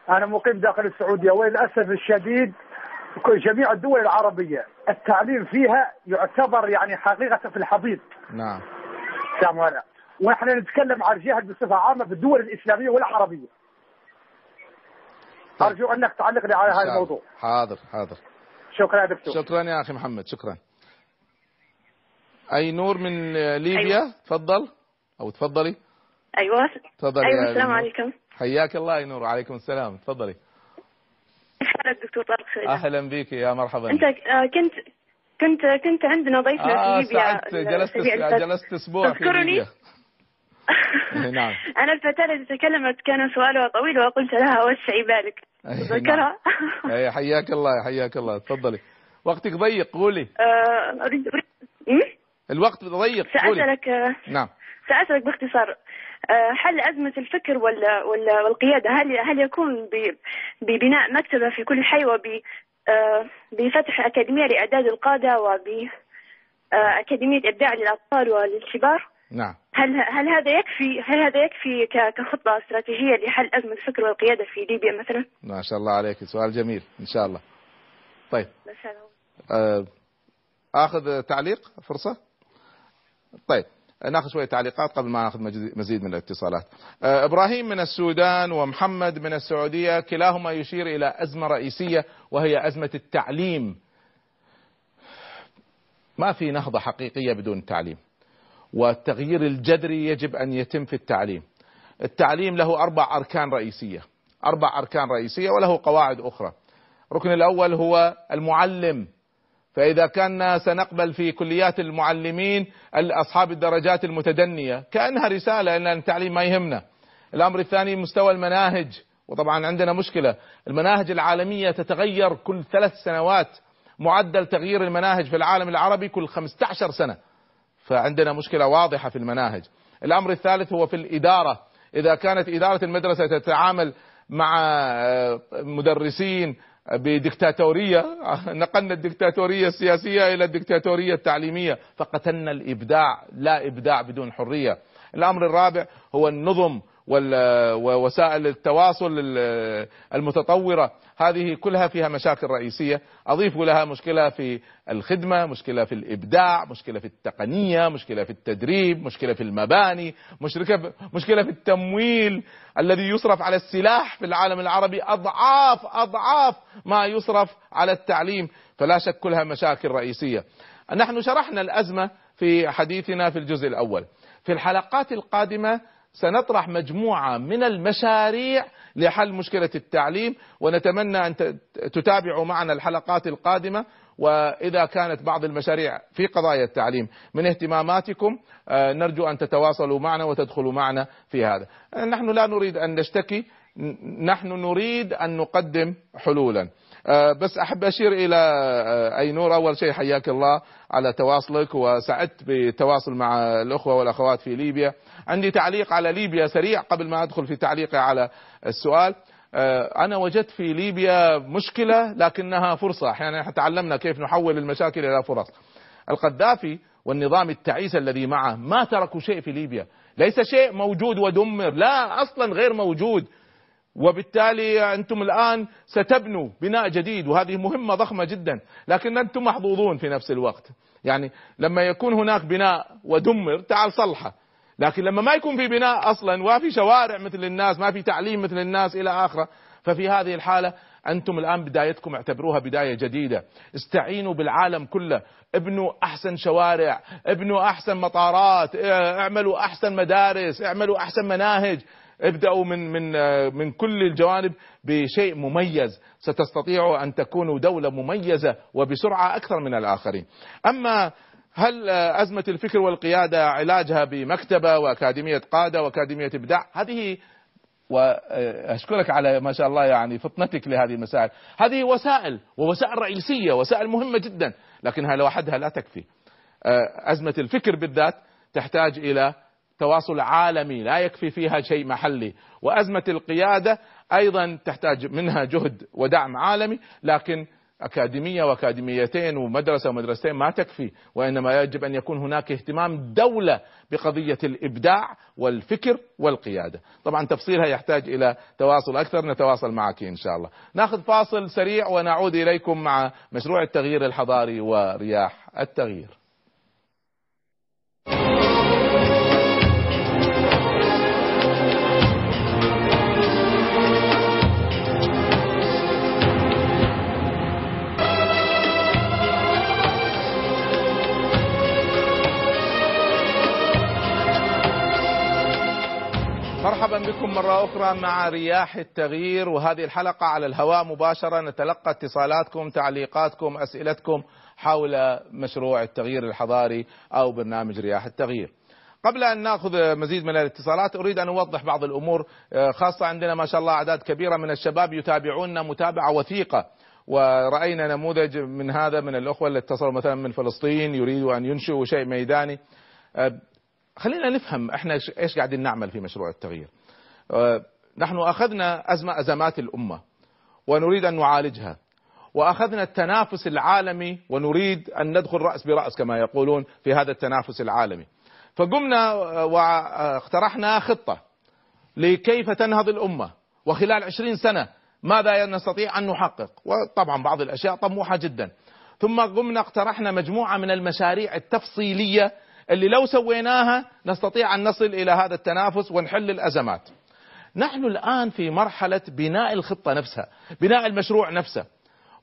أنا مقيم داخل السعودية وللأسف الشديد جميع الدول العربية التعليم فيها يعتبر يعني حقيقة في الحضيض. نعم. سامعنا ونحن نتكلم عن الجهل بصفة عامة في الدول الإسلامية والعربية. طيب. أرجو أنك تعلق لي على هذا الموضوع. حاضر حاضر. شكرا يا دكتور. شكرا يا أخي محمد شكرا. أي نور من ليبيا؟ أيوة. تفضل. أو تفضلي. أيوه. تفضلي أيوه السلام عليكم. حياك الله يا نور وعليكم السلام. تفضلي. دكتور طارق أهلا بك يا مرحبا. أنت كنت كنت كنت عندنا ضيفنا آه في ليبيا جلست جلست أسبوع في ليبيا. نعم. أنا الفتاة التي تكلمت كان سؤالها طويل وقلت لها وسعي بالك ذكرها أي حياك الله حياك الله. تفضلي. وقتك ضيق قولي. آه اريد الوقت ضيق قولي. سأسألك نعم. سأسألك باختصار. حل أزمة الفكر ولا ولا والقيادة هل هل يكون ببناء مكتبة في كل حي وب بفتح أكاديمية لإعداد القادة وب أكاديمية إبداع للأطفال وللكبار؟ نعم هل هل هذا يكفي هل هذا يكفي كخطة استراتيجية لحل أزمة الفكر والقيادة في ليبيا مثلا؟ ما شاء الله عليك سؤال جميل إن شاء الله. طيب. آخذ تعليق فرصة؟ طيب ناخذ شوية تعليقات قبل ما ناخذ مزيد من الاتصالات. إبراهيم من السودان ومحمد من السعودية كلاهما يشير إلى أزمة رئيسية وهي أزمة التعليم. ما في نهضة حقيقية بدون تعليم والتغيير الجذري يجب أن يتم في التعليم. التعليم له أربع أركان رئيسية أربع أركان رئيسية وله قواعد أخرى. الركن الأول هو المعلم فإذا كنا سنقبل في كليات المعلمين أصحاب الدرجات المتدنية كأنها رسالة أن التعليم ما يهمنا. الأمر الثاني مستوى المناهج وطبعا عندنا مشكلة. المناهج العالمية تتغير كل ثلاث سنوات معدل تغيير المناهج في العالم العربي كل 15 سنة. فعندنا مشكلة واضحة في المناهج. الأمر الثالث هو في الإدارة. إذا كانت إدارة المدرسة تتعامل مع مدرسين بديكتاتورية نقلنا الديكتاتورية السياسية إلى الديكتاتورية التعليمية فقتلنا الإبداع لا إبداع بدون حرية. الأمر الرابع هو النظم ووسائل التواصل المتطورة. هذه كلها فيها مشاكل رئيسية. أضيف لها مشكلة في الخدمة مشكلة في الإبداع مشكلة في التقنية مشكلة في التدريب مشكلة في المباني مشكلة في التمويل الذي يصرف على السلاح في العالم العربي. أضعاف أضعاف ما يصرف على التعليم. فلا شك كلها مشاكل رئيسية. نحن شرحنا الأزمة في حديثنا في الجزء الأول. في الحلقات القادمة سنطرح مجموعة من المشاريع لحل مشكلة التعليم ونتمنى أن تتابعوا معنا الحلقات القادمة. وإذا كانت بعض المشاريع في قضايا التعليم من اهتماماتكم نرجو أن تتواصلوا معنا وتدخلوا معنا في هذا. نحن لا نريد أن نشتكي نحن نريد أن نقدم حلولا. بس أحب أشير إلى أي نور أول شيء حياك الله على تواصلك وسعدت بالتواصل مع الأخوة والأخوات في ليبيا. عندي تعليق على ليبيا سريع قبل ما أدخل في تعليقي على السؤال. أنا وجدت في ليبيا مشكلة لكنها فرصة. أحيانا تعلمنا كيف نحول المشاكل إلى فرص. القذافي والنظام التعيس الذي معه ما تركوا شيء في ليبيا. ليس شيء موجود ودمر لا أصلا غير موجود. وبالتالي أنتم الآن ستبنوا بناء جديد وهذه مهمة ضخمة جدا لكن أنتم محظوظون في نفس الوقت. يعني لما يكون هناك بناء ودمر تعال صلحة. لكن لما ما يكون في بناء أصلا وما في شوارع مثل الناس ما في تعليم مثل الناس إلى آخره ففي هذه الحالة أنتم الآن بدايتكم اعتبروها بداية جديدة. استعينوا بالعالم كله. ابنوا أحسن شوارع ابنوا أحسن مطارات اعملوا أحسن مدارس اعملوا أحسن مناهج. ابدأوا من من من كل الجوانب بشيء مميز. ستستطيعوا أن تكونوا دولة مميزة وبسرعة أكثر من الآخرين. أما هل أزمة الفكر والقيادة علاجها بمكتبة وأكاديمية قادة وأكاديمية إبداع؟ هذه وأشكرك على ما شاء الله يعني فطنتك لهذه المسائل. هذه وسائل ووسائل رئيسية وسائل مهمة جدا لكنها لوحدها لا تكفي. أزمة الفكر بالذات تحتاج إلى تواصل عالمي لا يكفي فيها شيء محلي. وأزمة القيادة أيضا تحتاج منها جهد ودعم عالمي لكن أكاديمية وأكاديميتين ومدرسة ومدرستين ما تكفي وإنما يجب أن يكون هناك اهتمام دولة بقضية الإبداع والفكر والقيادة. طبعا تفصيلها يحتاج إلى تواصل أكثر نتواصل معك إن شاء الله. نأخذ فاصل سريع ونعود إليكم مع مشروع التغيير الحضاري ورياح التغيير. مرحبا بكم مرة أخرى مع رياح التغيير وهذه الحلقة على الهواء مباشرة. نتلقى اتصالاتكم تعليقاتكم أسئلتكم حول مشروع التغيير الحضاري أو برنامج رياح التغيير. قبل أن نأخذ مزيد من الاتصالات أريد أن أوضح بعض الأمور. خاصة عندنا ما شاء الله أعداد كبيرة من الشباب يتابعوننا متابعة وثيقة ورأينا نموذج من هذا من الأخوة اللي اتصلوا مثلا من فلسطين يريدوا أن ينشئوا شيء ميداني. خلينا نفهم إحنا إيش قاعدين نعمل في مشروع التغيير. نحن أخذنا ازمه أزمات الأمة ونريد أن نعالجها. وأخذنا التنافس العالمي ونريد أن ندخل رأس برأس كما يقولون في هذا التنافس العالمي. فقمنا واقترحنا خطة لكيف تنهض الأمة. وخلال عشرين سنة ماذا نستطيع أن نحقق؟ وطبعا بعض الأشياء طموحة جدا. ثم قمنا اقترحنا مجموعة من المشاريع التفصيلية اللي لو سويناها نستطيع أن نصل إلى هذا التنافس ونحل الأزمات. نحن الآن في مرحلة بناء الخطة نفسها، بناء المشروع نفسه.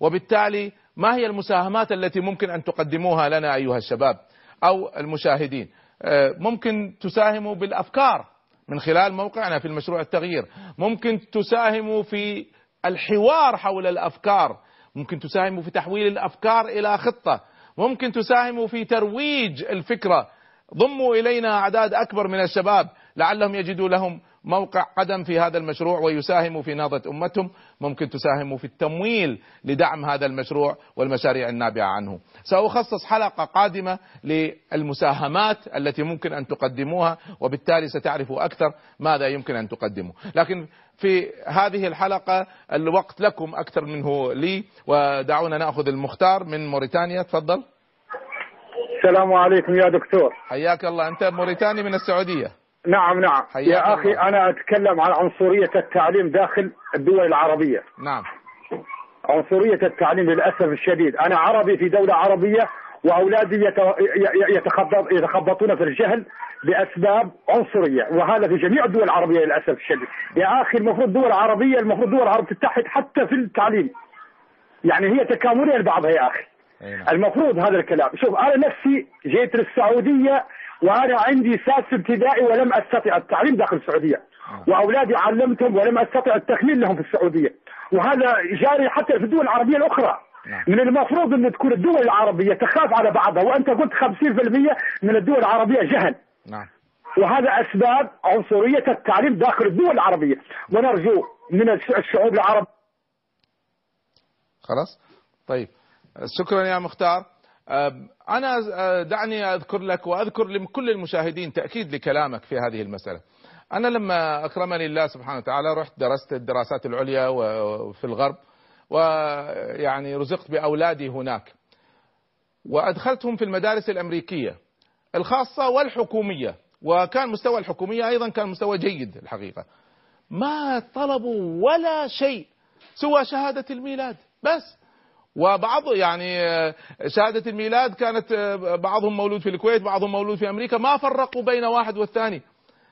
وبالتالي ما هي المساهمات التي ممكن أن تقدموها لنا أيها الشباب أو المشاهدين؟ آه، ممكن تساهموا بالأفكار من خلال موقعنا في المشروع التغيير. ممكن تساهموا في الحوار حول الأفكار. ممكن تساهموا في تحويل الأفكار إلى خطة. ممكن تساهموا في ترويج الفكرة. ضموا إلينا أعداد أكبر من الشباب لعلهم يجدوا لهم موقع قدم في هذا المشروع ويساهموا في نهضة أمتهم ممكن تساهموا في التمويل لدعم هذا المشروع والمشاريع النابعة عنه. سأخصص حلقة قادمة للمساهمات التي ممكن أن تقدموها وبالتالي ستعرفوا أكثر ماذا يمكن أن تقدموا. لكن في هذه الحلقة الوقت لكم أكثر منه لي ودعونا نأخذ المختار من موريتانيا. تفضل. السلام عليكم يا دكتور. حياك الله. أنت موريتاني من السعودية. نعم نعم. يا أخي الله. أنا أتكلم عن عنصرية التعليم داخل الدول العربية. نعم. عنصرية التعليم للأسف الشديد. أنا عربي في دولة عربية وأولادي يتخبط يتخبطون في الجهل بأسباب عنصرية وهذا في جميع الدول العربية للأسف الشديد. يا أخي المفروض الدول العربية المفروض الدول العربية تتحد حتى في التعليم. يعني هي تكاملية لبعضها يا أخي. نعم. المفروض هذا الكلام. شوف أنا نفسي جيت للسعودية وأنا عندي سادس ابتدائي ولم أستطع التعليم داخل السعودية. آه. وأولادي علمتهم ولم أستطع التكميل لهم في السعودية. وهذا جاري حتى في الدول العربية الأخرى. نعم. من المفروض إن تكون الدول العربية تخاف على بعضها. وأنت قلت 50% من الدول العربية جهل. نعم. وهذا أسباب عنصرية التعليم داخل الدول العربية. ونرجو من الشعوب العرب خلاص؟ طيب. شكرا يا مختار. أنا دعني أذكر لك وأذكر لكل المشاهدين تأكيد لكلامك في هذه المسألة. أنا لما أكرمني الله سبحانه وتعالى رحت درست الدراسات العليا في الغرب ويعني رزقت بأولادي هناك. وأدخلتهم في المدارس الأمريكية الخاصة والحكومية وكان مستوى الحكومية أيضا كان مستوى جيد الحقيقة. ما طلبوا ولا شيء سوى شهادة الميلاد بس. وبعض يعني شهادة الميلاد كانت بعضهم مولود في الكويت بعضهم مولود في أمريكا ما فرقوا بين واحد والثاني.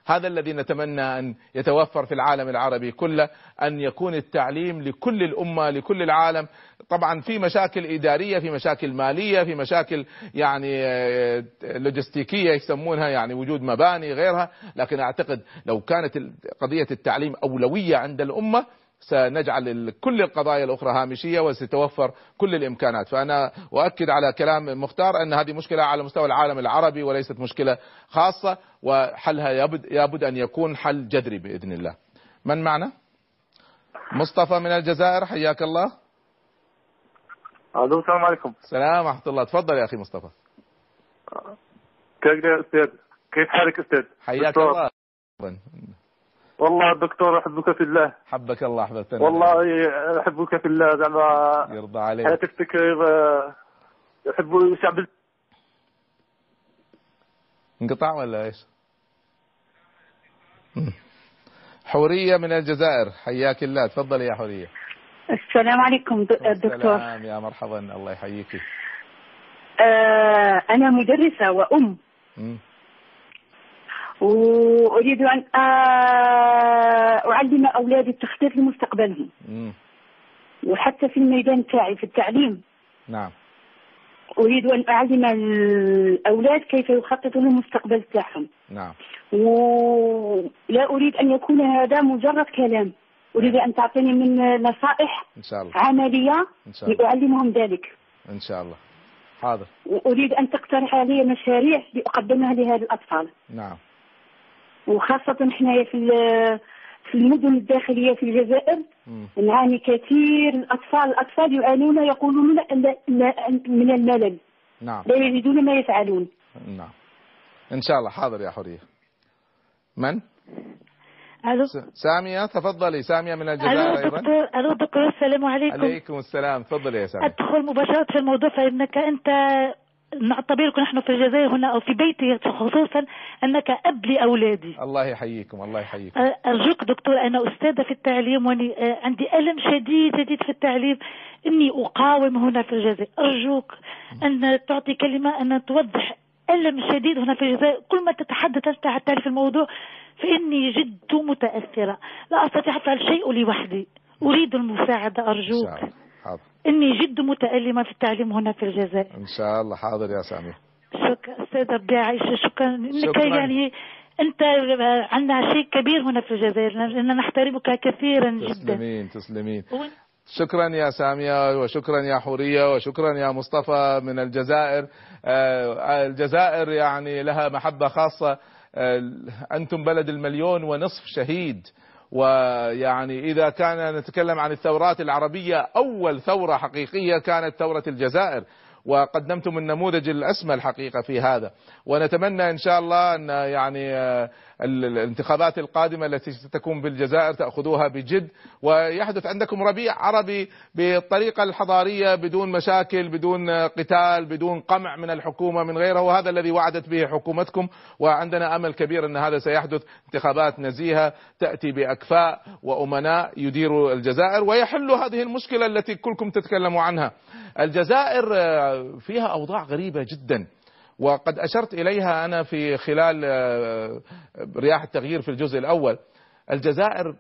هذا الذي نتمنى أن يتوفر في العالم العربي كله أن يكون التعليم لكل الأمة لكل العالم. طبعا في مشاكل إدارية في مشاكل مالية في مشاكل يعني لوجستيكية يسمونها يعني وجود مباني غيرها. لكن أعتقد لو كانت قضية التعليم أولوية عند الأمة سنجعل كل القضايا الأخرى هامشية وستتوفر كل الإمكانات. فأنا أؤكد على كلام مختار أن هذه مشكلة على مستوى العالم العربي وليست مشكلة خاصة وحلها يبد أن يكون حل جذري بإذن الله. من معنا؟ مصطفى من الجزائر حياك الله. ألو السلام عليكم. السلام ورحمة الله. تفضل يا أخي مصطفى. كيف حالك أستاذ؟ حياك الله. والله دكتور أحبك في الله. حبك الله أحببتنا. والله أحبك في الله زعما يرضى عليك. حياتك يحب الشعب انقطع ولا إيش؟ حورية من الجزائر. حياك الله. تفضلي يا حورية. السلام عليكم دكتور. السلام. يا مرحبا. الله يحييك. آه أنا مدرسة وأم. م. وأريد أن آه، أعلم أولادي التخطيط لمستقبلهم. وحتى في الميدان تاعي في التعليم. نعم. أريد أن أعلم الأولاد كيف يخططوا للمستقبل تاعهم نعم. ولا أريد أن يكون هذا مجرد كلام. أريد أن تعطيني من نصائح إن شاء الله. عملية إن شاء الله. لأعلمهم ذلك. إن شاء الله. حاضر. وأريد أن تقترح علي مشاريع لأقدمها لهذه الأطفال. نعم. وخاصة حنايا في في المدن الداخلية في الجزائر نعاني كثير. الأطفال الأطفال يعانون يقولون من الملل. نعم. لا يجدون ما يفعلون. نعم. إن شاء الله حاضر يا حورية. من؟ ألو. سامية تفضلي. سامية من الجزائر ألو دكتور ألو دكتور السلام عليكم. عليكم السلام. تفضلي يا سامية. أدخل مباشرة في الموضوع فإنك أنت نعتبرك نحن في الجزائر هنا أو في بيتي خصوصا أنك أب لأولادي. الله يحييكم الله يحييكم. أرجوك دكتور أنا أستاذة في التعليم وأني عندي ألم شديد شديد في التعليم إني أقاوم هنا في الجزائر. أرجوك أن تعطي كلمة أن توضح ألم شديد هنا في الجزائر. كل ما تتحدث أنت حتى في الموضوع فإني جد متأثرة. لا أستطيع أفعل شيء لوحدي. أريد المساعدة أرجوك. حاضر. إني جد متألمة في التعليم هنا في الجزائر. إن شاء الله. حاضر يا سامي. شكرا أستاذ ربيع عائشة شكرا. إنك يعني أنت عندنا شيء كبير هنا في الجزائر. لأننا نحترمك كثيرا جدا. تسلمين تسلمين. شكرا يا سامية وشكرا يا حورية وشكرا يا مصطفى من الجزائر. الجزائر يعني لها محبة خاصة. أنتم بلد المليون ونصف شهيد. ويعني إذا كان نتكلم عن الثورات العربية أول ثورة حقيقية كانت ثورة الجزائر وقدمتم النموذج الأسمى الحقيقة في هذا. ونتمنى إن شاء الله أن يعني الانتخابات القادمة التي ستكون بالجزائر تأخذوها بجد. ويحدث عندكم ربيع عربي بالطريقة الحضارية بدون مشاكل بدون قتال بدون قمع من الحكومة من غيره وهذا الذي وعدت به حكومتكم. وعندنا أمل كبير أن هذا سيحدث. انتخابات نزيهة تأتي بأكفاء وأمناء يديروا الجزائر. ويحلوا هذه المشكلة التي كلكم تتكلموا عنها. الجزائر فيها أوضاع غريبة جدا. وقد أشرت إليها أنا في خلال رياح التغيير في الجزء الأول. الجزائر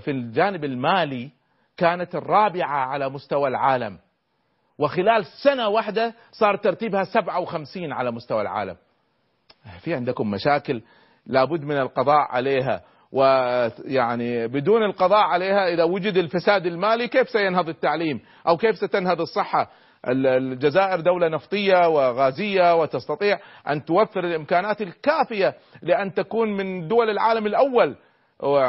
في الجانب المالي كانت الرابعة على مستوى العالم وخلال سنة واحدة صار ترتيبها 57 على مستوى العالم. في عندكم مشاكل لابد من القضاء عليها ويعني بدون القضاء عليها إذا وجد الفساد المالي كيف سينهض التعليم؟ أو كيف ستنهض الصحة؟ الجزائر دولة نفطية وغازية وتستطيع أن توفر الإمكانات الكافية لأن تكون من دول العالم الأول.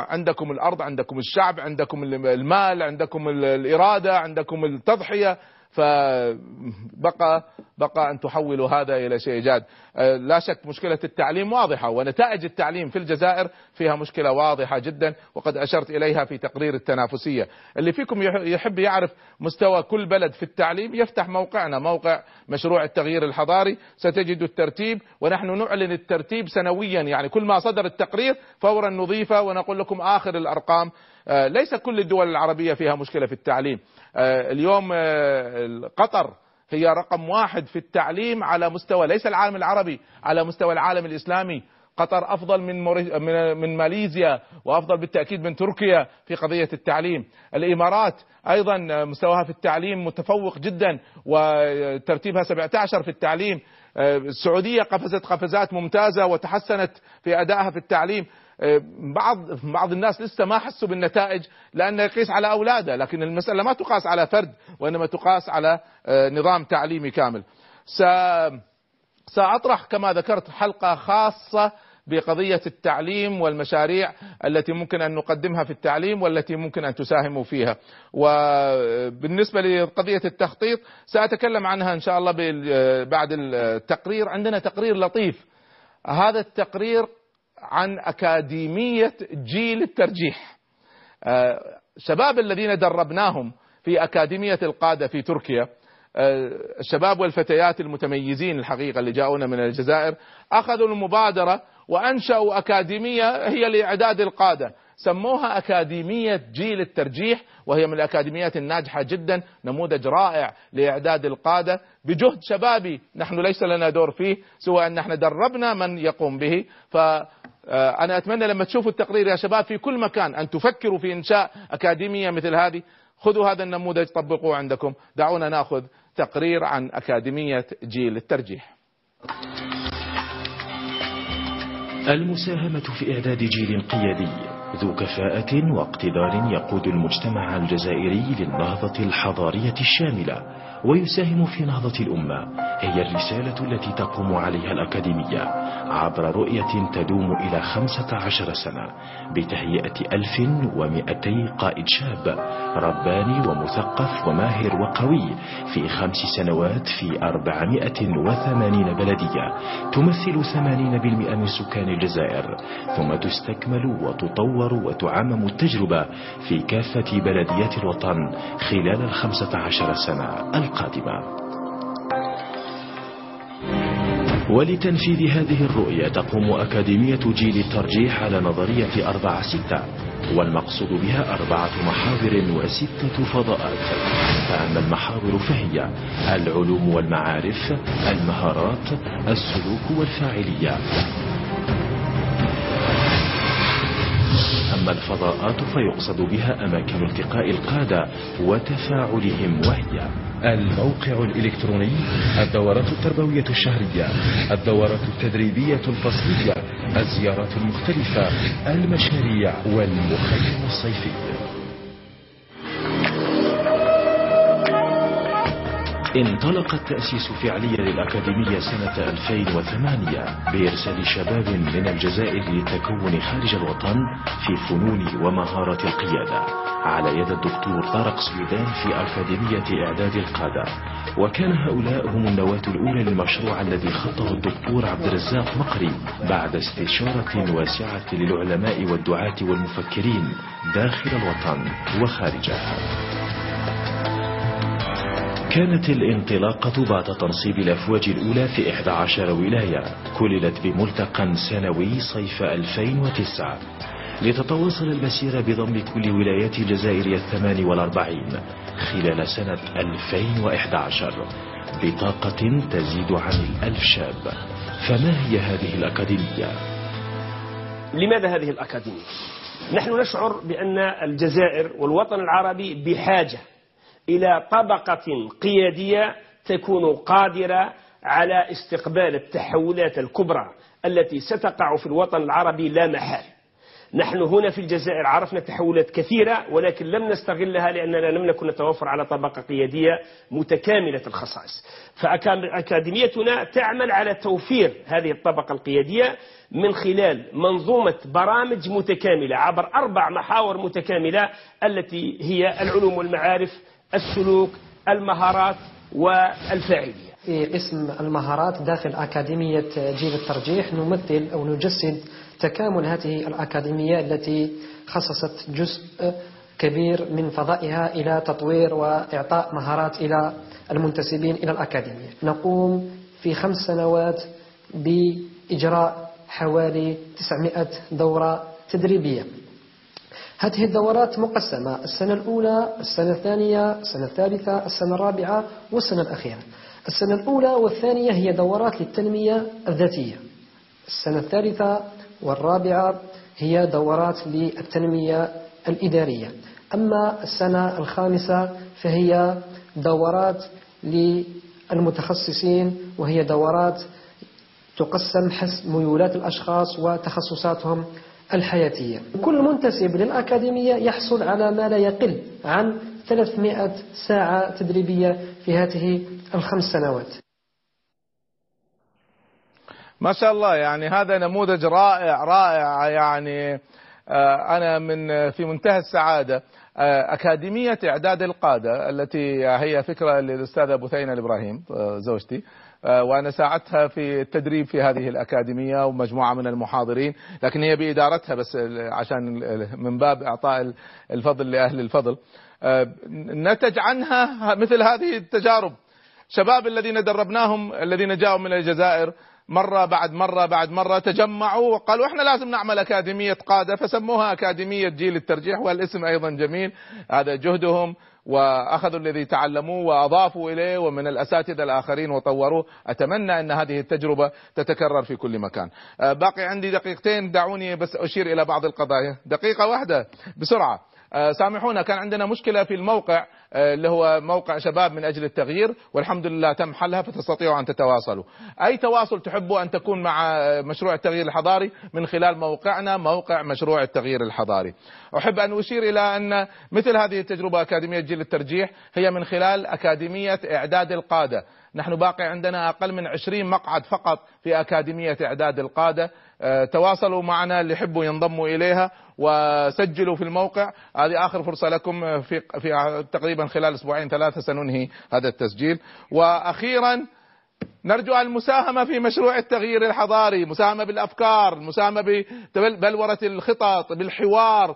عندكم الأرض عندكم الشعب عندكم المال عندكم الإرادة عندكم التضحية. فبقى بقى أن تحولوا هذا إلى شيء جاد. لا شك مشكلة التعليم واضحة ونتائج التعليم في الجزائر فيها مشكلة واضحة جدا وقد أشرت إليها في تقرير التنافسية. اللي فيكم يحب يعرف مستوى كل بلد في التعليم يفتح موقعنا موقع مشروع التغيير الحضاري. ستجد الترتيب ونحن نعلن الترتيب سنويا يعني كل ما صدر التقرير فورا نضيفه ونقول لكم آخر الأرقام. ليس كل الدول العربية فيها مشكلة في التعليم. اليوم قطر هي رقم واحد في التعليم على مستوى ليس العالم العربي على مستوى العالم الإسلامي. قطر أفضل من من من ماليزيا وأفضل بالتأكيد من تركيا في قضية التعليم. الإمارات أيضا مستواها في التعليم متفوق جدا وترتيبها 17 في التعليم. السعودية قفزت قفزات ممتازة وتحسنت في أدائها في التعليم. بعض بعض الناس لسه ما حسوا بالنتائج لأنه يقيس على أولاده لكن المسألة ما تقاس على فرد وإنما تقاس على نظام تعليمي كامل. سأطرح كما ذكرت حلقة خاصة بقضية التعليم والمشاريع التي ممكن أن نقدمها في التعليم والتي ممكن أن تساهموا فيها. وبالنسبه لقضية التخطيط سأتكلم عنها إن شاء الله بعد التقرير. عندنا تقرير لطيف. هذا التقرير عن أكاديمية جيل الترجيح. الشباب الذين دربناهم في أكاديمية القادة في تركيا الشباب والفتيات المتميزين الحقيقة اللي جاءونا من الجزائر أخذوا المبادرة وأنشأوا أكاديمية هي لإعداد القادة. سموها أكاديمية جيل الترجيح وهي من الأكاديميات الناجحة جدا نموذج رائع لإعداد القادة. بجهد شبابي نحن ليس لنا دور فيه سوى أن نحن دربنا من يقوم به. فأنا أتمنى لما تشوفوا التقرير يا شباب في كل مكان أن تفكروا في إنشاء أكاديمية مثل هذه. خذوا هذا النموذج طبقوه عندكم. دعونا نأخذ تقرير عن أكاديمية جيل الترجيح. المساهمة في إعداد جيل قيادي ذو كفاءة واقتدار يقود المجتمع الجزائري للنهضة الحضارية الشاملة. ويساهم في نهضة الأمة. هي الرسالة التي تقوم عليها الأكاديمية عبر رؤية تدوم إلى خمسة عشر سنة بتهيئة ألف ومئتي قائد شاب رباني ومثقف وماهر وقوي في خمس سنوات في أربعمائة وثمانين بلدية. تمثل ثمانين بالمئة من سكان الجزائر. ثم تستكمل وتطور وتعمم التجربة في كافة بلديات الوطن خلال الخمسة عشر سنة. القادمة. ولتنفيذ هذه الرؤية تقوم أكاديمية جيل الترجيح على نظرية أربعة ستة والمقصود بها أربعة محاور وستة فضاءات. فأما المحاور فهي العلوم والمعارف المهارات السلوك والفاعلية. أما الفضاءات فيقصد بها أماكن التقاء القادة وتفاعلهم وهي الموقع الإلكتروني الدورات التربوية الشهرية الدورات التدريبية الفصلية الزيارات المختلفة المشاريع والمخيم الصيفي. انطلق التأسيس فعليا للأكاديمية سنة 2008 بإرسال شباب من الجزائر للتكون خارج الوطن في فنون ومهارة القيادة. على يد الدكتور طارق سويدان في أكاديمية إعداد القادة. وكان هؤلاء هم النواة الأولى للمشروع الذي خطه الدكتور عبد الرزاق مقري بعد استشارة واسعة للعلماء والدعاة والمفكرين داخل الوطن وخارجه كانت الانطلاقة بعد تنصيب الأفواج الأولى في 11 ولاية كللت بملتقى سنوي صيف 2009 لتتواصل المسيرة بضم كل ولايات الجزائر الثمان والأربعين خلال سنة 2011 بطاقة تزيد عن الألف شاب فما هي هذه الأكاديمية؟ لماذا هذه الأكاديمية؟ نحن نشعر بأن الجزائر والوطن العربي بحاجة إلى طبقة قيادية تكون قادرة على استقبال التحولات الكبرى التي ستقع في الوطن العربي لا محال. نحن هنا في الجزائر عرفنا تحولات كثيرة ولكن لم نستغلها لأننا لم نكن نتوفر على طبقة قيادية متكاملة الخصائص. فأكاديميتنا تعمل على توفير هذه الطبقة القيادية من خلال منظومة برامج متكاملة عبر أربع محاور متكاملة التي هي العلوم والمعارف السلوك المهارات والفاعلية. في قسم المهارات داخل أكاديمية جيل الترجيح نمثل أو نجسد تكامل هذه الأكاديمية التي خصصت جزء كبير من فضائها إلى تطوير وإعطاء مهارات إلى المنتسبين إلى الأكاديمية. نقوم في خمس سنوات بإجراء حوالي 900 دورة تدريبية. هذه الدورات مقسمة السنة الأولى السنة الثانية السنة الثالثة السنة الرابعة والسنة الأخيرة. السنة الأولى والثانية هي دورات للتنمية الذاتية. السنة الثالثة والرابعة هي دورات للتنمية الإدارية. أما السنة الخامسة فهي دورات للمتخصصين وهي دورات تقسم حسب ميولات الأشخاص وتخصصاتهم الحياتية. كل منتسب للأكاديمية يحصل على ما لا يقل عن 300 ساعة تدريبية في هذه الخمس سنوات. ما شاء الله يعني هذا نموذج رائع رائع يعني أنا من في منتهى السعادة. أكاديمية إعداد القادة التي هي فكرة للأستاذة بثينة الإبراهيم زوجتي. وأنا ساعدتها في التدريب في هذه الأكاديمية ومجموعة من المحاضرين لكن هي بإدارتها بس عشان من باب إعطاء الفضل لأهل الفضل. نتج عنها مثل هذه التجارب. شباب الذين دربناهم الذين جاءوا من الجزائر مرة بعد مرة بعد مرة تجمعوا وقالوا إحنا لازم نعمل أكاديمية قادة فسموها أكاديمية جيل الترجيح والاسم أيضا جميل. هذا جهدهم وأخذوا الذي تعلموه وأضافوا إليه ومن الأساتذة الآخرين وطوروه. أتمنى أن هذه التجربة تتكرر في كل مكان. باقي عندي دقيقتين. دعوني بس أشير إلى بعض القضايا. دقيقة واحدة بسرعة. سامحونا كان عندنا مشكلة في الموقع. اللي هو موقع شباب من أجل التغيير والحمد لله تم حلها فتستطيعوا أن تتواصلوا. أي تواصل تحبوا أن تكون مع مشروع التغيير الحضاري من خلال موقعنا موقع مشروع التغيير الحضاري. أحب أن أشير إلى أن مثل هذه التجربة أكاديمية جيل الترجيح هي من خلال أكاديمية إعداد القادة. نحن باقي عندنا أقل من 20 مقعد فقط في أكاديمية إعداد القادة تواصلوا معنا اللي يحبوا ينضموا إليها وسجلوا في الموقع. هذه آخر فرصة لكم في في تقريبا خلال أسبوعين ثلاثة سننهي هذا التسجيل. وأخيرا نرجو المساهمة في مشروع التغيير الحضاري مساهمة بالأفكار مساهمة ببلورة الخطط بالحوار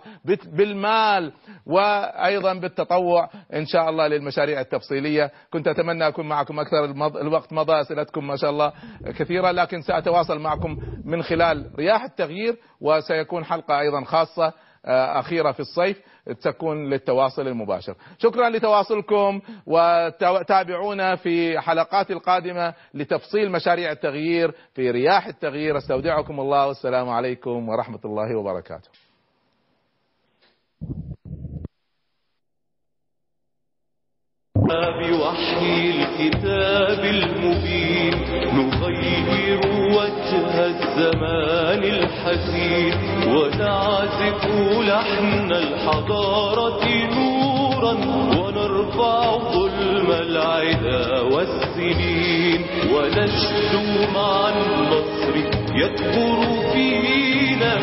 بالمال وأيضا بالتطوع إن شاء الله للمشاريع التفصيلية. كنت أتمنى أكون معكم أكثر الوقت مضى أسئلتكم ما شاء الله كثيرة لكن سأتواصل معكم من خلال رياح التغيير وسيكون حلقة أيضا خاصة. أخيرة في الصيف تكون للتواصل المباشر. شكرا لتواصلكم وتابعونا في حلقات القادمة لتفصيل مشاريع التغيير في رياح التغيير. أستودعكم الله والسلام عليكم ورحمة الله وبركاته. بوحي الكتاب المبين نغير وجه الزمان الحزين ونعزف لحن الحضارة نورا ونرفع ظلم العدا والسنين ونشدو مع النصر يكبر فينا.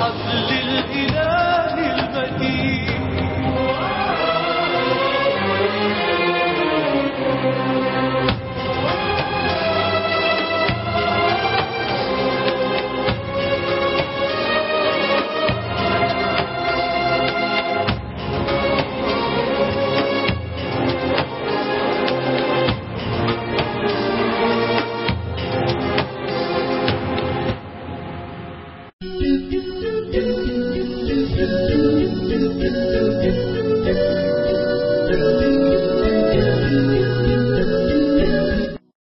حبل الإله المتين.